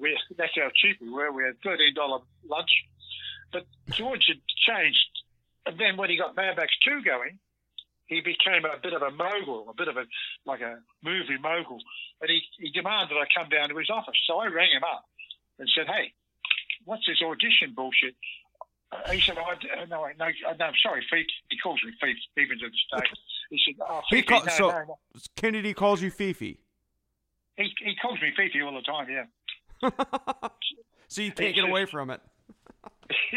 we that's how cheap we were. We had thirteen dollar lunch. But George had changed and then when he got Mad Max 2 going, he became a bit of a mogul, a bit of a like a movie mogul, and he, he demanded I come down to his office. So I rang him up and said, "Hey, what's this audition bullshit?" Uh, he said, oh, "No, no, no, I'm sorry, Fifi." He calls me Fifi, even to this day. He said, "Oh, Fifi, he call, no, so no, no. Kennedy calls you Fifi." He he calls me Fifi all the time. Yeah. [LAUGHS] so you can't he get said, away from it. [LAUGHS]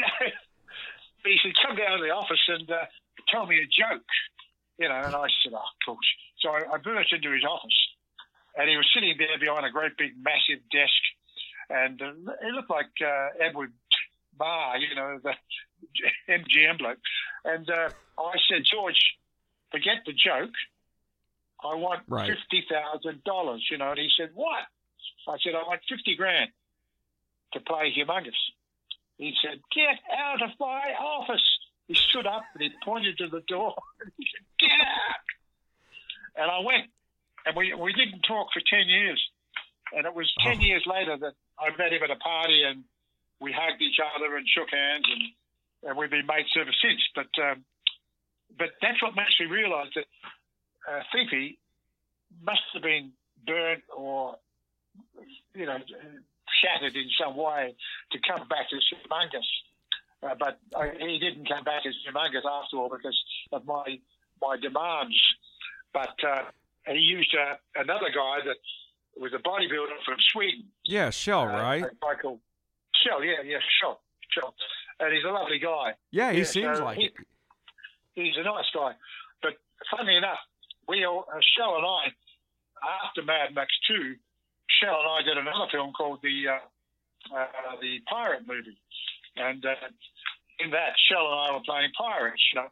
he said, come down to the office and uh, tell me a joke. You know, and I said, oh, of course. So I, I burst into his office, and he was sitting there behind a great big massive desk, and uh, he looked like uh, Edward Barr, you know, the [LAUGHS] MGM bloke. And uh, I said, George, forget the joke. I want right. fifty thousand dollars. You know, and he said, "What?" I said, "I want fifty grand to play Humungus." He said, Get out of my office. He stood up and he pointed to the door. And [LAUGHS] he said, Get out. And I went. And we, we didn't talk for 10 years. And it was 10 oh. years later that I met him at a party and we hugged each other and shook hands and, and we've been mates ever since. But, um, but that's what makes me realize that uh, Fifi must have been burnt or, you know, shattered in some way to come back as Humungus. Uh, but I, he didn't come back as Humungus after all because of my my demands. But uh, he used uh, another guy that was a bodybuilder from Sweden. Yeah, Kjell, uh, right? Michael Kjell, yeah, yeah, Kjell, Kjell, and he's a lovely guy. Yeah, he yeah, seems so like he, it. He's a nice guy. But funny enough, we all, uh, Kjell and I, after Mad Max Two, Kjell and I did another film called the uh, uh, the Pirate movie, and uh, in that Kjell and I were playing pirates, you know,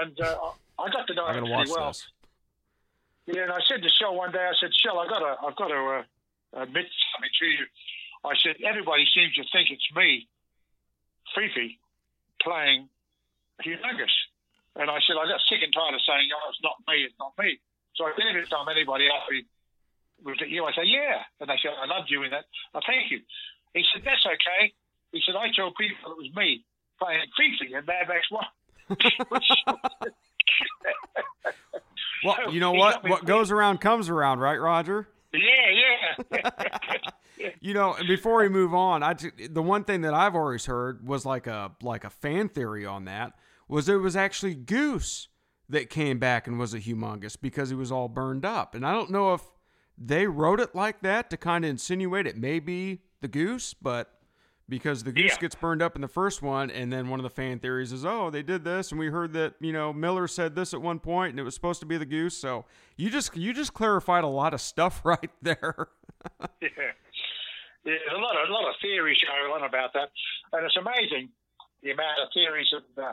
and uh, I got to know him pretty well. This. Yeah, and I said to Kjell one day, I said, Kjell, I got to, I've got to uh, admit something to you. I said, everybody seems to think it's me, Fifi, playing Humungus. And I said, I got sick and tired of saying, oh, it's not me, it's not me. So I didn't time anybody else was it you? I say, yeah. And they said, I loved you in that. Oh, thank you. He said, that's okay. He said, I told people it was me playing Fifi in Mad Max One. [LAUGHS] well, you know what? What goes around comes around, right, Roger? Yeah, yeah. [LAUGHS] you know, before we move on, I the one thing that I've always heard was like a like a fan theory on that was it was actually Goose that came back and was a humongous because he was all burned up, and I don't know if they wrote it like that to kind of insinuate it may be the Goose, but because the goose yeah. gets burned up in the first one, and then one of the fan theories is, oh, they did this, and we heard that you know Miller said this at one point, and it was supposed to be the goose. So you just you just clarified a lot of stuff [LAUGHS] right there. yeah. yeah, a lot of a lot of theories going on about that, and it's amazing the amount of theories and, uh,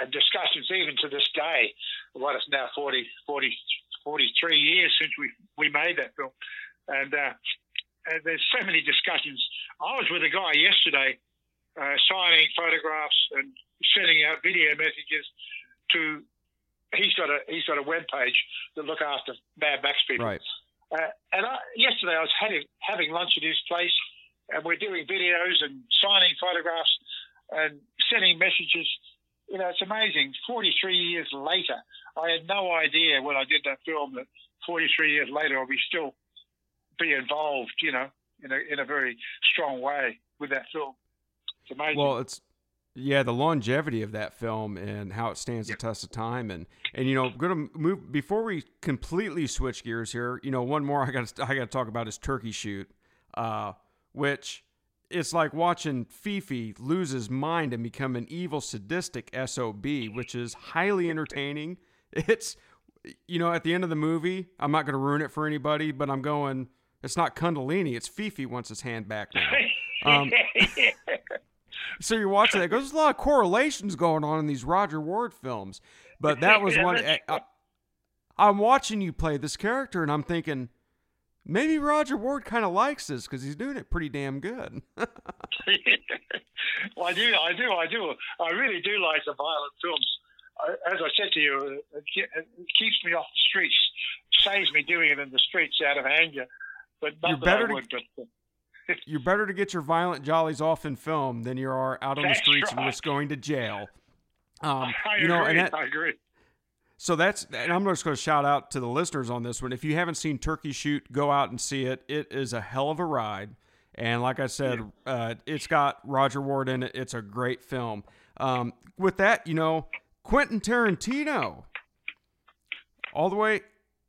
and discussions even to this day. What it's now 40, 40, 43 years since we we made that film, and. Uh, uh, there's so many discussions. I was with a guy yesterday uh, signing photographs and sending out video messages to. He's got a he's got a web page that look after Mad Max people. Right. Uh, and I, yesterday I was having having lunch at his place, and we're doing videos and signing photographs and sending messages. You know, it's amazing. 43 years later, I had no idea when I did that film that 43 years later I'll be still be involved, you know, in a in a very strong way with that film. It's amazing. Well, it's yeah, the longevity of that film and how it stands yep. the test of time, and and you know, going to move before we completely switch gears here. You know, one more I got I got to talk about is Turkey Shoot, uh, which it's like watching Fifi lose his mind and become an evil, sadistic sob, which is highly entertaining. It's you know, at the end of the movie, I'm not going to ruin it for anybody, but I'm going it's not Cundalini. It's Fifi wants his hand back now. [LAUGHS] Um, [LAUGHS] so you're watching that. There's a lot of correlations going on in these Roger Ward films, but that was one. [LAUGHS] I, I'm watching you play this character, and I'm thinking maybe Roger Ward kind of likes this because he's doing it pretty damn good. [LAUGHS] well, I do, I do, I do. I really do like the violent films. As I said to you, it keeps me off the streets, saves me doing it in the streets out of anger but you're better to, but, [LAUGHS] you're better to get your violent jollies off in film than you are out on the streets right. and risk going to jail. Um, [LAUGHS] I you know, and that, I agree. So that's, and I'm just going to shout out to the listeners on this one. If you haven't seen Turkey Shoot, go out and see it. It is a hell of a ride. And like I said, yeah. uh, it's got Roger Ward in it. It's a great film. Um, with that, you know, Quentin Tarantino, all the way,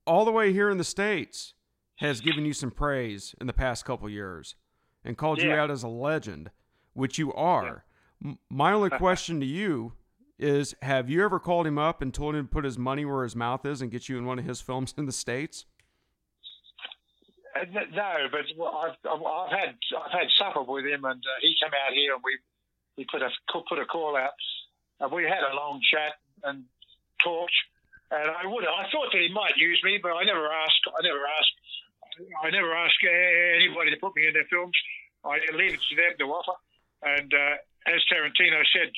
all the way here in the states, has given you some praise in the past couple years and called yeah. you out as a legend, which you are. Yeah. My only question to you is have you ever called him up and told him to put his money where his mouth is and get you in one of his films in the states? Uh, no, but I've, I've had I've had supper with him, and uh, he came out here, and we we put a put a call out, and we had a long chat and talked. And I would I thought that he might use me, but I never asked. I never asked I never ask anybody to put me in their films. I leave it to them to offer. And uh, as Tarantino said,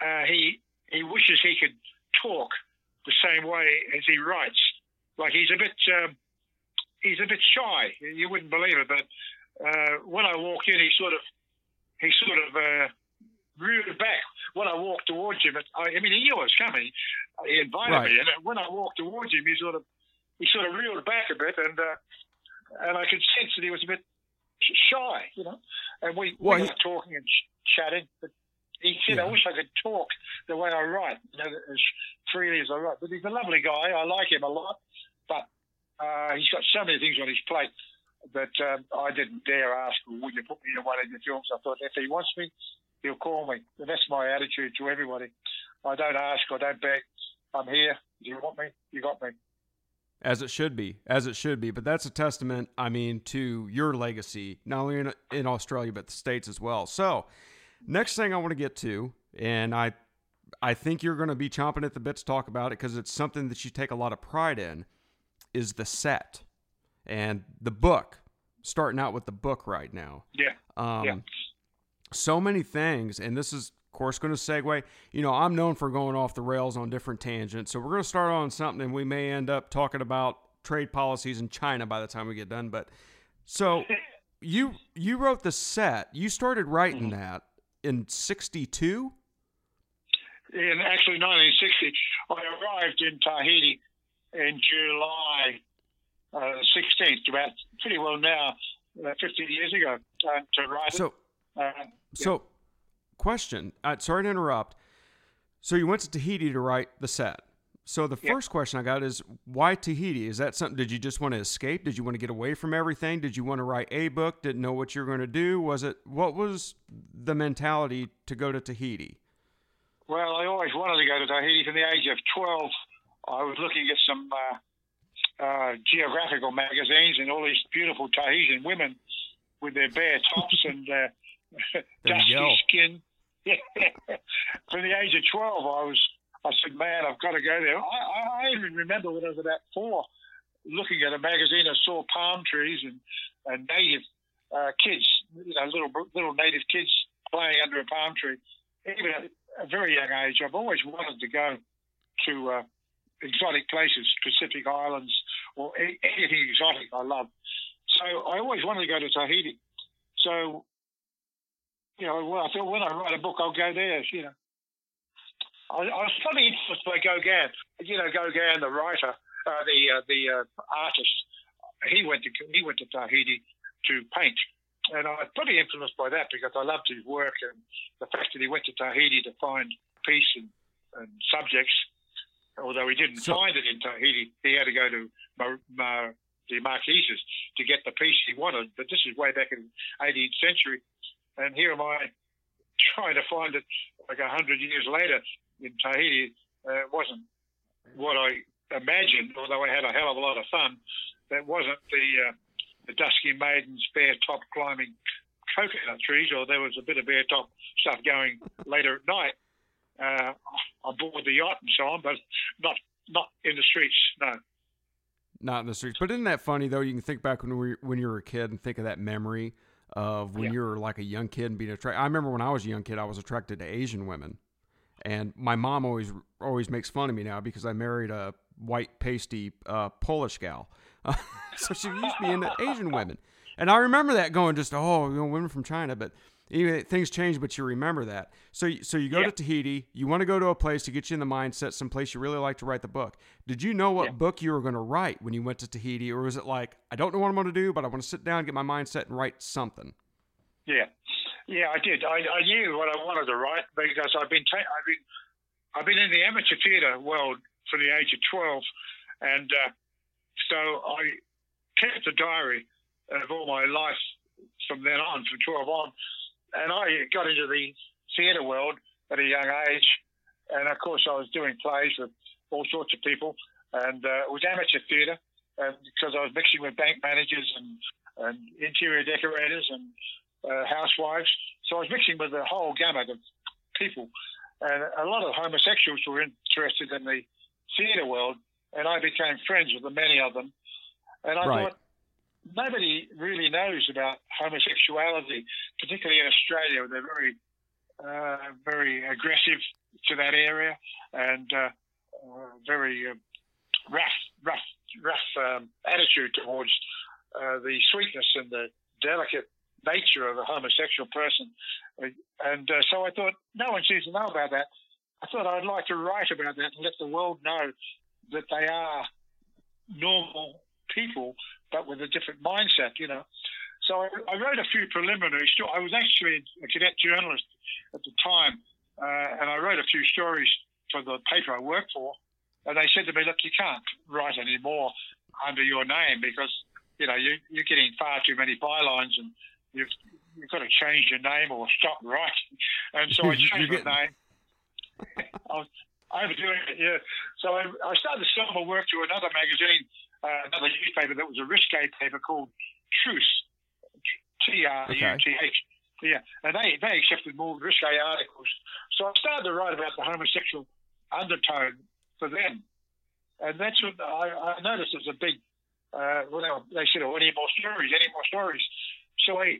uh, he he wishes he could talk the same way as he writes. Like he's a bit um, he's a bit shy. You wouldn't believe it, but uh, when I walk in, he sort of he sort of uh, reared back. When I walked towards him, I, I mean, he knew I was coming. He invited right. me, and when I walked towards him, he sort of he sort of reeled back a bit, and uh, and I could sense that he was a bit shy, you know. And we, well, we were talking and chatting, but he said, yeah. "I wish I could talk the way I write, you know, as freely as I write." But he's a lovely guy. I like him a lot, but uh, he's got so many things on his plate that um, I didn't dare ask, "Would you put me in one of your films?" I thought if he wants me, he'll call me. And that's my attitude to everybody. I don't ask. I don't beg. I'm here. Do you want me? You got me. As it should be, as it should be. But that's a testament, I mean, to your legacy, not only in, in Australia, but the States as well. So, next thing I want to get to, and I, I think you're going to be chomping at the bit to talk about it because it's something that you take a lot of pride in, is the set and the book. Starting out with the book right now. Yeah. Um, yeah. So many things, and this is of course, going to segue. You know, I'm known for going off the rails on different tangents. So we're going to start on something, and we may end up talking about trade policies in China by the time we get done. But so [LAUGHS] you you wrote the set. You started writing mm-hmm. that in '62. In actually 1960, I arrived in Tahiti in July uh, 16th, about pretty well now, uh, 50 years ago, uh, to write So, it. Uh, so, question. Uh, sorry to interrupt. So you went to Tahiti to write the set. So the Yeah. first question I got is why Tahiti? Is that something? Did you just want to escape? Did you want to get away from everything? Did you want to write a book? Didn't know what you were going to do? Was it what was the mentality to go to Tahiti? Well, I always wanted to go to Tahiti from the age of 12. I was looking at some uh, uh, geographical magazines and all these beautiful Tahitian women with their bare tops and uh, [LAUGHS] dusty skin. [LAUGHS] from the age of 12, I was. I said, "Man, I've got to go there." I, I, even remember when I was about four, looking at a magazine. I saw palm trees and, and native uh, kids, you know, little little native kids playing under a palm tree. Even at a very young age, I've always wanted to go to uh, exotic places, Pacific Islands, or anything exotic. I love. So I always wanted to go to Tahiti. So, you know, well, I thought when I write a book, I'll go there. You know, I, I was probably influenced by Gauguin. You know, Gauguin, the writer, uh, the uh, the uh, artist. He went to he went to Tahiti to paint, and I was probably influenced by that because I loved his work and the fact that he went to Tahiti to find peace and, and subjects. Although he didn't So- find it in Tahiti, he had to go to Mar- Mar- the Marquesas to get the peace he wanted. But this is way back in the 18th century, and here am I trying to find it like a hundred years later in Tahiti. Uh, it wasn't what I imagined, although I had a hell of a lot of fun. That wasn't the uh, the dusky maidens bare top climbing coconut trees, or there was a bit of bare top stuff going later at night uh, on board the yacht and so on, but not not in the streets. No. Not in the streets. But isn't that funny though? You can think back when we when you were a kid and think of that memory of when Yeah. you were like a young kid and being attracted. I remember when I was a young kid, I was attracted to Asian women, and my mom always always makes fun of me now because I married a white pasty uh, Polish gal, [LAUGHS] so she used to be into Asian women, and I remember that going just oh you know women from China, but. Anyway, things change, but you remember that. So, you- so you go Yeah. to Tahiti. You want to go to a place to get you in the mindset, some place you really like to write the book. Did you know what Yeah. book you were going to write when you went to Tahiti, or was it like I don't know what I'm going to do, but I want to sit down, get my mindset, and write something? Yeah, yeah, I did. I, I knew what I wanted to write because I've been ta- I've been I've been in the amateur theatre world from the age of twelve, and uh, so I kept a diary of all my life from then on, from twelve on, and I got into the theatre world at a young age, and of course I was doing plays with all sorts of people, and uh, it was amateur theatre, and because I was mixing with bank managers and and interior decorators and uh, housewives. So I was mixing with a whole gamut of people. And a lot of homosexuals were interested in the theatre world, and I became friends with many of them. And I Right. thought, nobody really knows about homosexuality, particularly in Australia. They're very, uh, very aggressive to that area and uh, very uh, rough, rough, rough um, attitude towards uh, the sweetness and the delicate nature of a homosexual person. And uh, so I thought, no one seems to know about that. I thought I'd like to write about that and let the world know that they are normal people, but with a different mindset, you know. So I, I wrote a few preliminary stories. I was actually a cadet journalist at the time, uh, and I wrote a few stories for the paper I worked for. And they said to me, look, you can't write any more under your name because, you know, you, you're getting far too many bylines and you've, you've got to change your name or stop writing. And so I [LAUGHS] changed my name. [LAUGHS] I was overdoing it, yeah. So I, I started to sell my work to another magazine, uh, another newspaper that was a risque paper called Truth, T R U T H. Yeah, and they, they accepted more risque articles. So I started to write about the homosexual undertone for them. And that's what I, I noticed as a big, uh, well, they said, oh, any more stories, any more stories. So I,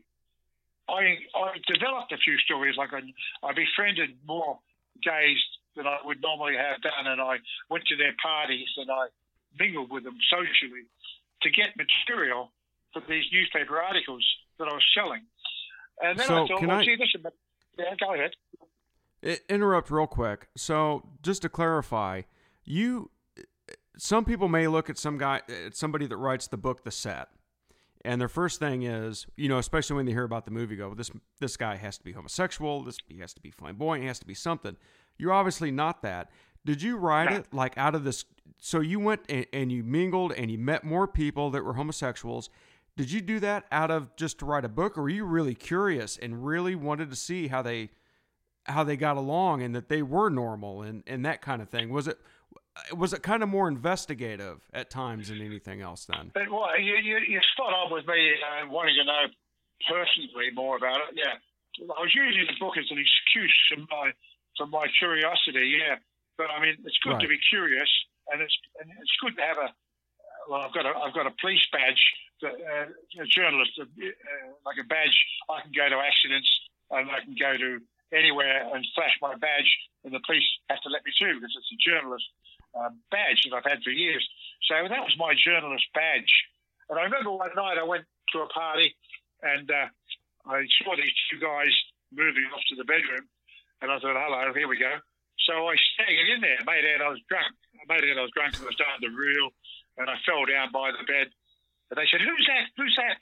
I, I developed a few stories. Like I, I befriended more gays than I would normally have done, and I went to their parties and I mingled with them socially to get material for these newspaper articles that I was selling. And then So I thought, can well, I- gee, this is, Yeah, go ahead. Interrupt real quick. So, just to clarify, you some people may look at some guy at somebody that writes the book The Set. And their first thing is, you know, especially when they hear about the movie, go, this this guy has to be homosexual. This he has to be flamboyant. He has to be something. You're obviously not that. Did you write No. it like out of this? So you went and, and you mingled and you met more people that were homosexuals. Did you do that out of just to write a book, or were you really curious and really wanted to see how they how they got along and that they were normal and, and that kind of thing? Was it was it kind of more investigative at times than anything else then? Well, you, you, you're spot on with me uh, wanting to know personally more about it. Yeah, I was using the book as an excuse for my for my curiosity. Yeah, but I mean, it's good to be curious, and it's and it's good to have a. Well, I've got a I've got a police badge, that, uh, a journalist, uh, like a badge. I can go to accidents and I can go to anywhere and flash my badge, and the police have to let me through because it's a journalist um, badge that I've had for years. So that was my journalist badge. And I remember one night I went to a party and uh, I saw these two guys moving off to the bedroom. And I thought, hello, here we go. So I staggered in there, made out I was drunk. I made out I was drunk and I was starting to reel. And I fell down by the bed. And they said, who's that? Who's that?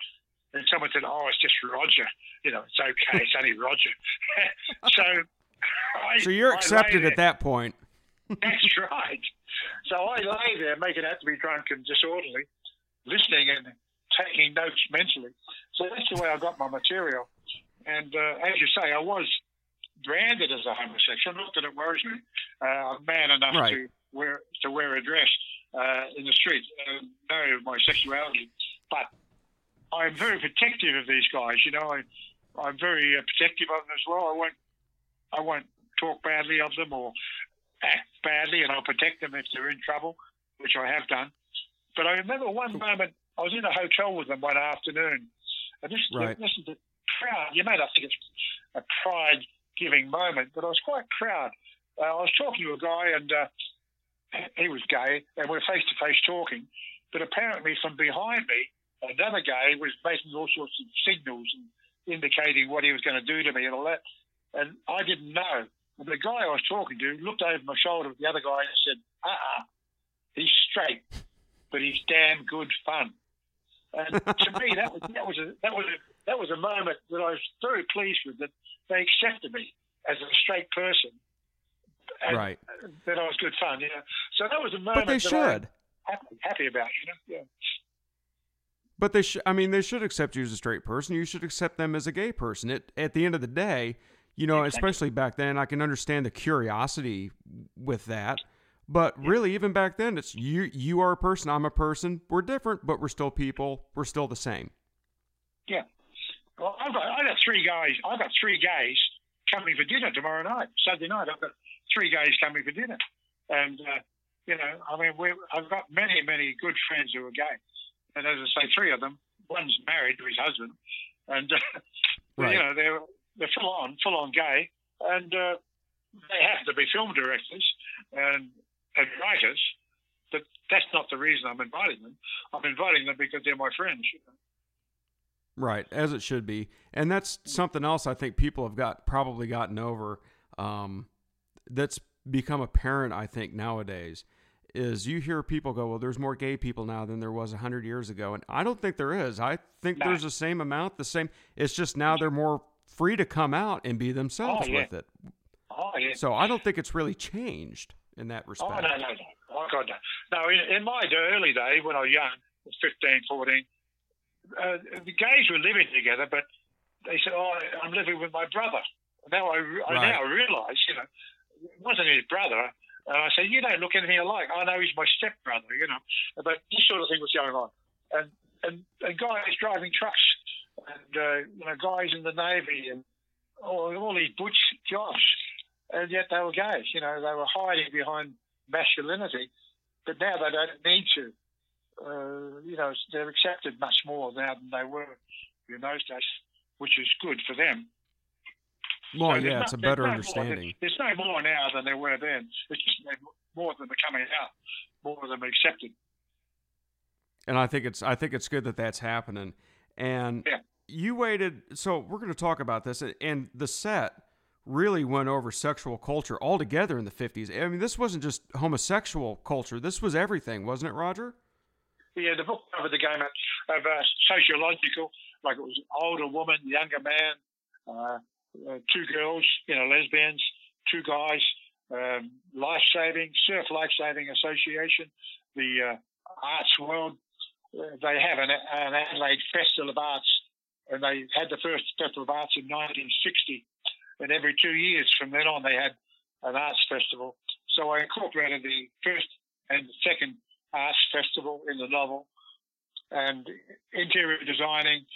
And someone said, oh, it's just Roger. You know, it's okay. It's only Roger. [LAUGHS] so I, [LAUGHS] So you're accepted at that point. [LAUGHS] That's right. So I lay there making out to be drunk and disorderly, listening and taking notes mentally. So that's the way I got my material. And uh, as you say, I was branded as a homosexual. Not that it worries me. Uh, I'm man enough Right. to wear to wear a dress uh, in the street, uh, know my sexuality, but I'm very protective of these guys. You know, I, I'm very uh, protective of them as well. I won't I won't talk badly of them or act badly, and I'll protect them if they're in trouble, which I have done. But I remember one moment I was in a hotel with them one afternoon, and this, Right. this is the proud. You may not think it's a pride-giving moment, but I was quite proud. Uh, I was talking to a guy, and uh, he was gay, and we're face to face talking. But apparently, from behind me, another guy was making all sorts of signals and indicating what he was going to do to me and all that. And I didn't know. And the guy I was talking to looked over my shoulder at the other guy and said, "Uh, uh he's straight, but he's damn good fun." And to me, that was that was a that was a that was a moment that I was very pleased with. That they accepted me as a straight person, Right. that I was good fun. You know, so that was a moment But they that should. Happy, happy about. You know, yeah. But they should. I mean, they should accept you as a straight person. You should accept them as a gay person. It, at the end of the day, you know, especially back then, I can understand the curiosity with that. But really, even back then, it's you. You are a person. I'm a person. We're different, but we're still people. We're still the same. Yeah. Well, I've got, I've got three guys. I've got three guys coming for dinner tomorrow night, Saturday night. I've got three guys coming for dinner. And, uh, you know, I mean, we I've got many, many good friends who are gay. And as I say, three of them, one's married to his husband. And, uh, [LAUGHS] Right. you know, they're, they're full on, full on gay. And uh, they happen to be film directors and, and writers. But that's not the reason I'm inviting them. I'm inviting them because they're my friends. Right, as it should be, and that's something else I think people have got probably gotten over. Um, that's become apparent, I think nowadays, is you hear people go, "Well, there's more gay people now than there was a hundred years ago," and I don't think there is. I think No. there's the same amount, the same. It's just now they're more free to come out and be themselves Oh, yeah. with it. Oh, yeah. So I don't think it's really changed in that respect. Oh, no, no, no. Oh, God, no. No, in, in my early day, when I was young, 15, 14, uh, the gays were living together, but they said, oh, I'm living with my brother. Now I, I Right. now realise, you know, it wasn't his brother. And I said, you don't look anything alike. I know he's my stepbrother, you know. But this sort of thing was going on. And, and, and guys driving trucks and, uh, you know, guys in the Navy and all, all these butch jobs. And yet they were gays, you know, they were hiding behind masculinity. But now they don't need to. Uh, you know, they're accepted much more now than they were in those days, which is good for them. Well, So there's yeah, no- it's a there's better no more- understanding. there's no more now than there were then. It's just more of them are coming out, more of them are accepted. and I think it's I think it's good that that's happening. And Yeah. you waited. So we're going to talk about this and the set. really went over sexual culture altogether in the 50s. I mean, this wasn't just homosexual culture, this was everything, wasn't it, Roger? Yeah, the book covered the gamut of uh, sociological, like it was older woman, younger man, uh, uh, two girls, you know, lesbians, two guys, um, Life Saving, Surf Life Saving Association, the uh, arts world. Uh, they have an, an Adelaide Festival of Arts, and they had the first Festival of Arts in 1960. And every two years from then on, they had an arts festival. So I incorporated the first and the second arts festival in the novel. And interior designing,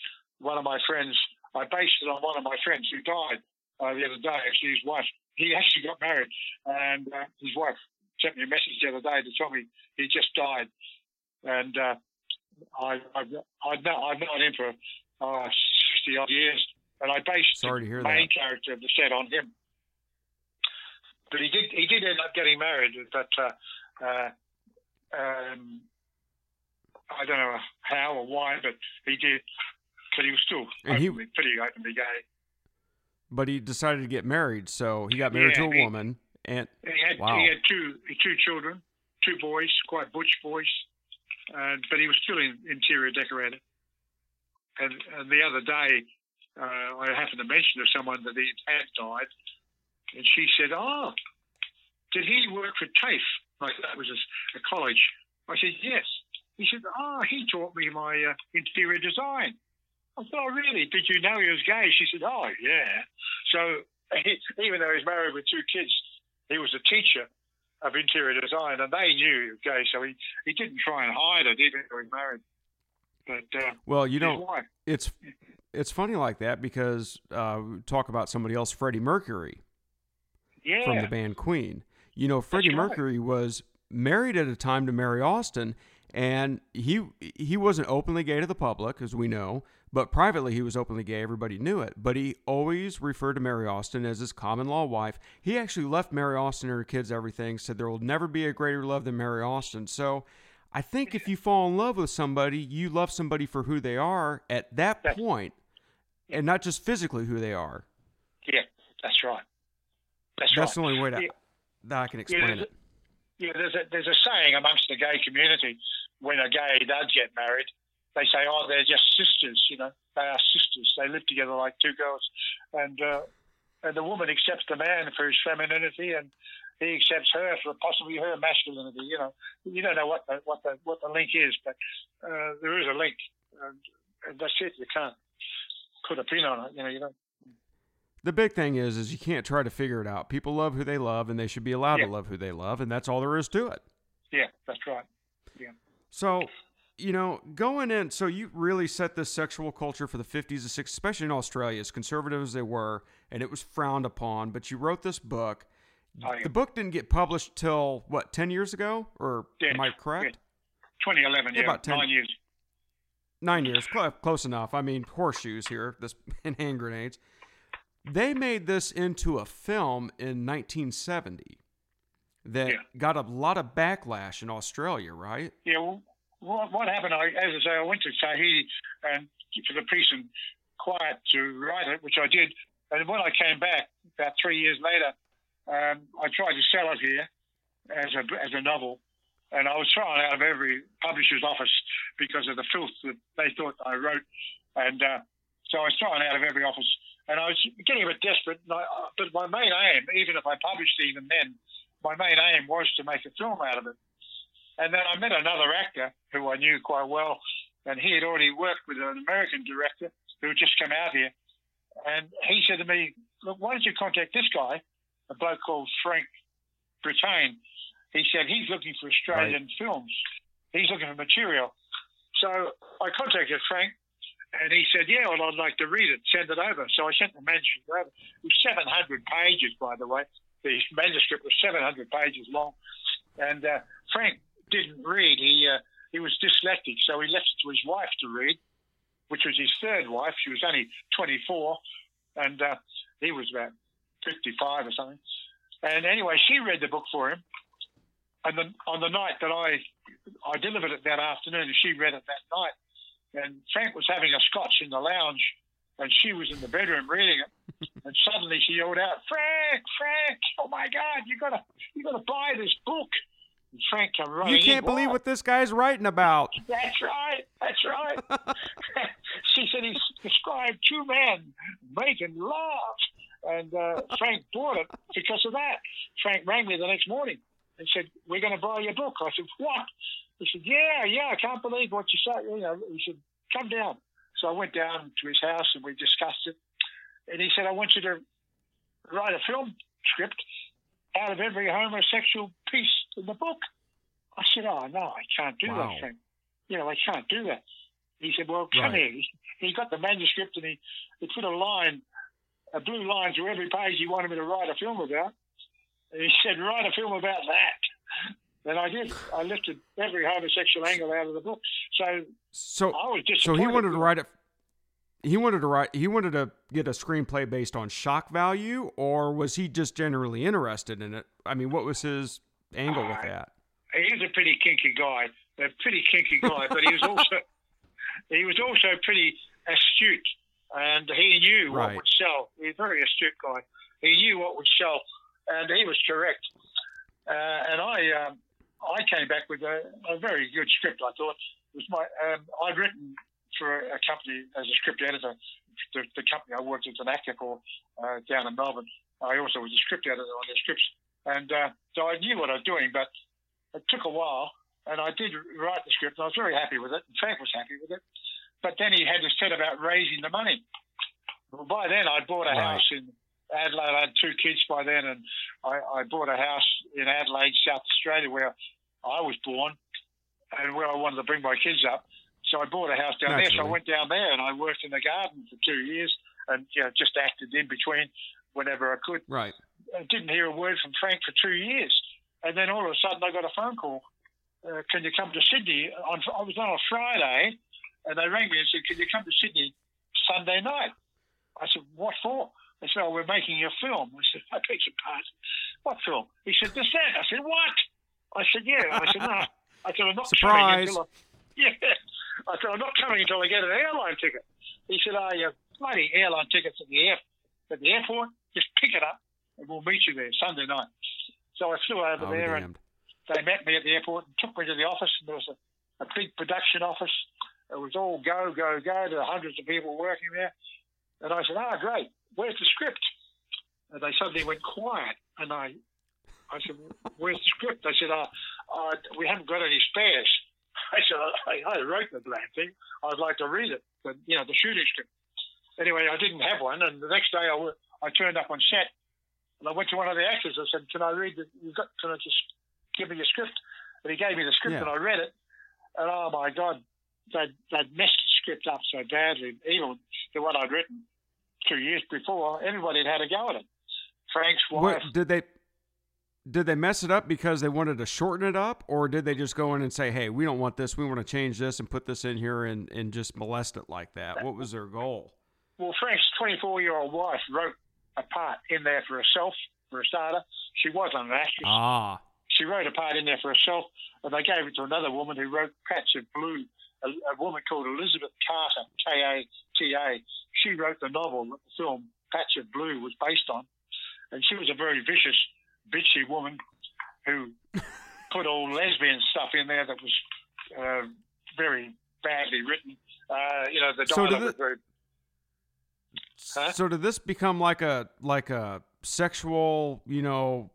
one of my friends, I based it on one of my friends who died uh, the other day. Actually, his wife, he actually got married, and uh, his wife sent me a message the other day to tell me he just died. And uh, I, I've, I've, known, I've known him for uh, 60 odd years, and I based Sorry the that. main character of the set on him. But he did he did end up getting married, but uh, uh, um, I don't know how or why, but he did. But he was still And he- openly, pretty openly gay. But he decided to get married, so he got married Yeah, to a he- woman. And And he had Wow. he had two two children, two boys, quite butch boys, uh, but he was still in interior decorator. And, and the other day, uh, I happened to mention to someone that he had died, and she said, "Oh, did he work for TAFE? Like that was a, a college?" I said, "Yes." He said, "Oh, he taught me my uh, interior design." I said, "Oh, really? Did you know he was gay?" She said, "Oh, yeah." So he, [LAUGHS] even though he's married with two kids, he was a teacher of interior design, and they knew he was gay, so he, he didn't try and hide it, even though he's married. But uh, well, you know, wife, it's it's funny like that because uh, talk about somebody else, Freddie Mercury yeah, from the band Queen. You know, Freddie right. Mercury was married at a time to Mary Austin, and he he wasn't openly gay to the public, as we know, but privately he was openly gay. Everybody knew it. But he always referred to Mary Austin as his common law wife. He actually left Mary Austin and her kids everything. Said there will never be a greater love than Mary Austin. So. I think if you fall in love with somebody, you love somebody for who they are at that That's- point, and not just physically who they are. yeah, that's right. That's, That's the only way to, Yeah. that I can explain there's it. Yeah, there's a, there's a saying amongst the gay community when a gay does get married, they say, "Oh, they're just sisters." You know, they are sisters. They live together like two girls, and uh, and the woman accepts the man for his femininity, and he accepts her for possibly her masculinity. You know, you don't know what the what the what the link is, but uh, there is a link, and, and that's it. You can't put a pin on it. You know, you don't. The big thing is, is you can't try to figure it out. People love who they love, and they should be allowed Yeah. to love who they love, and that's all there is to it. Yeah, that's right. Yeah. So, you know, going in, so you really set this sexual culture for the 50s and 60s, especially in Australia, as conservative as they were, and it was frowned upon. But you wrote this book. Oh, yeah. The book didn't get published till what, 10 years ago? Or Yeah, am I correct? 2011, Yeah, yeah, about 10. nine years. Nine years, cl- close enough. I mean, horseshoes here, this [LAUGHS] and hand grenades. They made this into a film in 1970 that Yeah. got a lot of backlash in Australia, right? Yeah, well, what, what happened? I, as I say, I went to Tahiti and for the peace and quiet to write it, which I did. And when I came back about three years later, um, I tried to sell it here as a as a novel, and I was thrown out of every publisher's office because of the filth that they thought I wrote, and uh, so I was thrown out of every office. And I was getting a bit desperate. I, but my main aim, even if I published even then, my main aim was to make a film out of it. And then I met another actor who I knew quite well, and he had already worked with an American director who had just come out here. And he said to me, Look, why don't you contact this guy, a bloke called Frank Brittain? He said he's looking for Australian films. He's looking for material. So I contacted Frank, and he said, Yeah, well, I'd like to read it, send it over. So I sent the manuscript over. It was 700 pages, by the way. The manuscript was 700 pages long. And uh, Frank didn't read. He uh, he was dyslexic, so he left it to his wife to read, which was his third wife. She was only 24, and uh, he was about 55 or something. And anyway, she read the book for him. And then on the night that I I delivered it that afternoon, and she read it that night. And Frank was having a scotch in the lounge, and she was in the bedroom reading it. [LAUGHS] And suddenly she yelled out, "Frank, Frank! Oh my God, you gotta, you gotta buy this book!" Frank come running. You can't believe what this guy's writing about. [LAUGHS] That's right. That's right. [LAUGHS] she said he described two men making love, and uh, Frank bought it because of that. Frank rang me the next morning and said, "We're going to buy your book." I said, "What?" He said, "Yeah, yeah. I can't believe what you say." You know, he said, "Come down." So I went down to his house and we discussed it. And he said, "I want you to write a film script out of every homosexual piece the book." I said, "Oh no, I can't do Wow. that, thing. You know, I can't do that." He said, "Well, come Right. here." He, he got the manuscript and he, he put a line, a blue line through every page he wanted me to write a film about. And he said, "Write a film about that." And I did. I lifted every homosexual angle out of the book. So So I was just so he wanted to write it. He wanted to write. He wanted to get a screenplay based on shock value, or was he just generally interested in it? I mean, what was his angle with that? he was a pretty kinky guy, a pretty kinky guy, but he was [LAUGHS] also he was also pretty astute, and he knew what Right. would sell. He was a very astute guy. He knew what would sell, and he was correct. Uh, and I um, I came back with a, a very good script. I thought it was my um, I'd written for a company as a script editor. The, the company I worked with, an actor called uh, down in Melbourne. I also was a script editor on their scripts, and uh, so I knew what I was doing, but it took a while, and I did write the script, and I was very happy with it, and Frank was happy with it. But then he had to set about raising the money. Well, by then, I'd bought a Right. house in Adelaide. I had two kids by then, and I, I bought a house in Adelaide, South Australia, where I was born, and where I wanted to bring my kids up. So I bought a house down there. So I went down there, and I worked in the garden for two years, and you know, just acted in between whenever I could. Right. I didn't hear a word from Frank for two years. And then all of a sudden, I got a phone call. Uh, can you come to Sydney? On, I was on a Friday, and they rang me and said, "Can you come to Sydney Sunday night?" I said, "What for?" They said, "Oh, we're making a film." I said, [LAUGHS] "I beg your pardon. What film?" He said, "The set." I said, "What?" I said, "Yeah." I said, "No." I said, "I'm not coming Surprise. until I, [LAUGHS] yeah." I said, "I'm not coming until I get an airline ticket." He said, "Oh, you bloody airline tickets at the air at the airport. Just pick it up, and we'll meet you there Sunday night." So I flew over I'll there, be and they met me at the airport and took me to the office. And there was a, a big production office. It was all go, go, go. There were hundreds of people working there. And I said, "Ah, great. Where's the script?" And they suddenly went quiet. And I, I said, "Where's the script?" They said, "Ah, uh, we haven't got any spares." [LAUGHS] I said, I, "I wrote the damn thing. I'd like to read it, but you know, the shooting script." Anyway, I didn't have one, and the next day I, I turned up on set, and I went to one of the actors. I said, "Can I read the? you've got? Can I just give me your script?" And he gave me the script, Yeah. and I read it. And oh my God, they'd, they'd messed the script up so badly, even the one I'd written two years before. Everybody had had a go at it. Frank's wife. What, did they did they mess it up because they wanted to shorten it up, or did they just go in and say, "Hey, we don't want this. We want to change this and put this in here and and just molest it like that"? What was their goal? Well, Frank's 24 year old wife wrote a part in there for herself, for a starter. She wasn't an actress. Ah, she wrote a part in there for herself, and they gave it to another woman who wrote Patch of Blue, a, a woman called Elizabeth Kata, K A T A. She wrote the novel that the film Patch of Blue was based on, and she was a very vicious, bitchy woman who [LAUGHS] put all lesbian stuff in there that was uh, very badly written. Uh, you know, the So did dialogue was very. Huh? so did this become like a like a sexual, you know?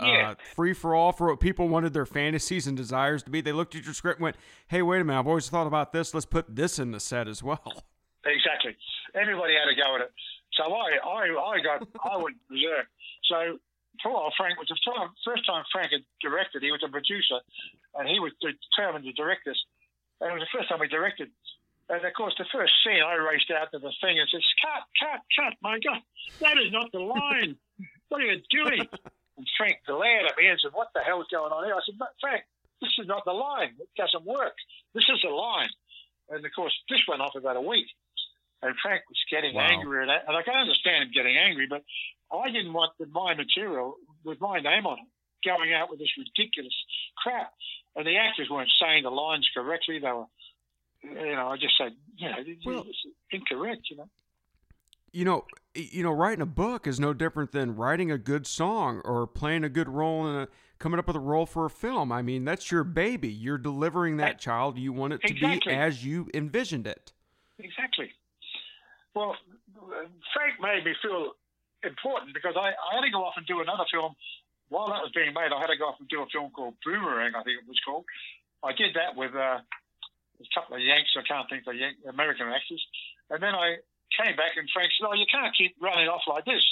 Yeah. Uh, free for all for what people wanted their fantasies and desires to be. They looked at your script and went, "Hey, wait a minute! I've always thought about this. Let's put this in the set as well." [LAUGHS] Exactly. Everybody had a go at it. So I, I, I got, I went berserk. So while, Frank was the first time Frank had directed. He was a producer, and he was determined to direct this. And it was the first time he directed. And of course, the first scene, I raced out to the thing and said, "Cut, cut, cut! My God, that is not the line. what are you doing?" [LAUGHS] And Frank glared at me and said, "What the hell is going on here?" I said, "No, "Frank, this is not the line. It doesn't work. This is the line." And of course, this went off about a week. And Frank was getting Wow. angry at that. And I can understand him getting angry, but I didn't want the, my material with my name on it going out with this ridiculous crap. And the actors weren't saying the lines correctly. They were, you know, I just said, you know, Well- it's incorrect, you know. you know, you know, writing a book is no different than writing a good song or playing a good role in a coming up with a role for a film. I mean, that's your baby. You're delivering that child. You want it to Exactly. be as you envisioned it. Exactly. Well, Frank made me feel important because I, I had to go off and do another film. While that was being made, I had to go off and do a film called Boomerang, I think it was called. I did that with uh, a couple of Yanks, I can't think of Yank, American actors. And then I came back and Frank said, Oh, you can't keep running off like this.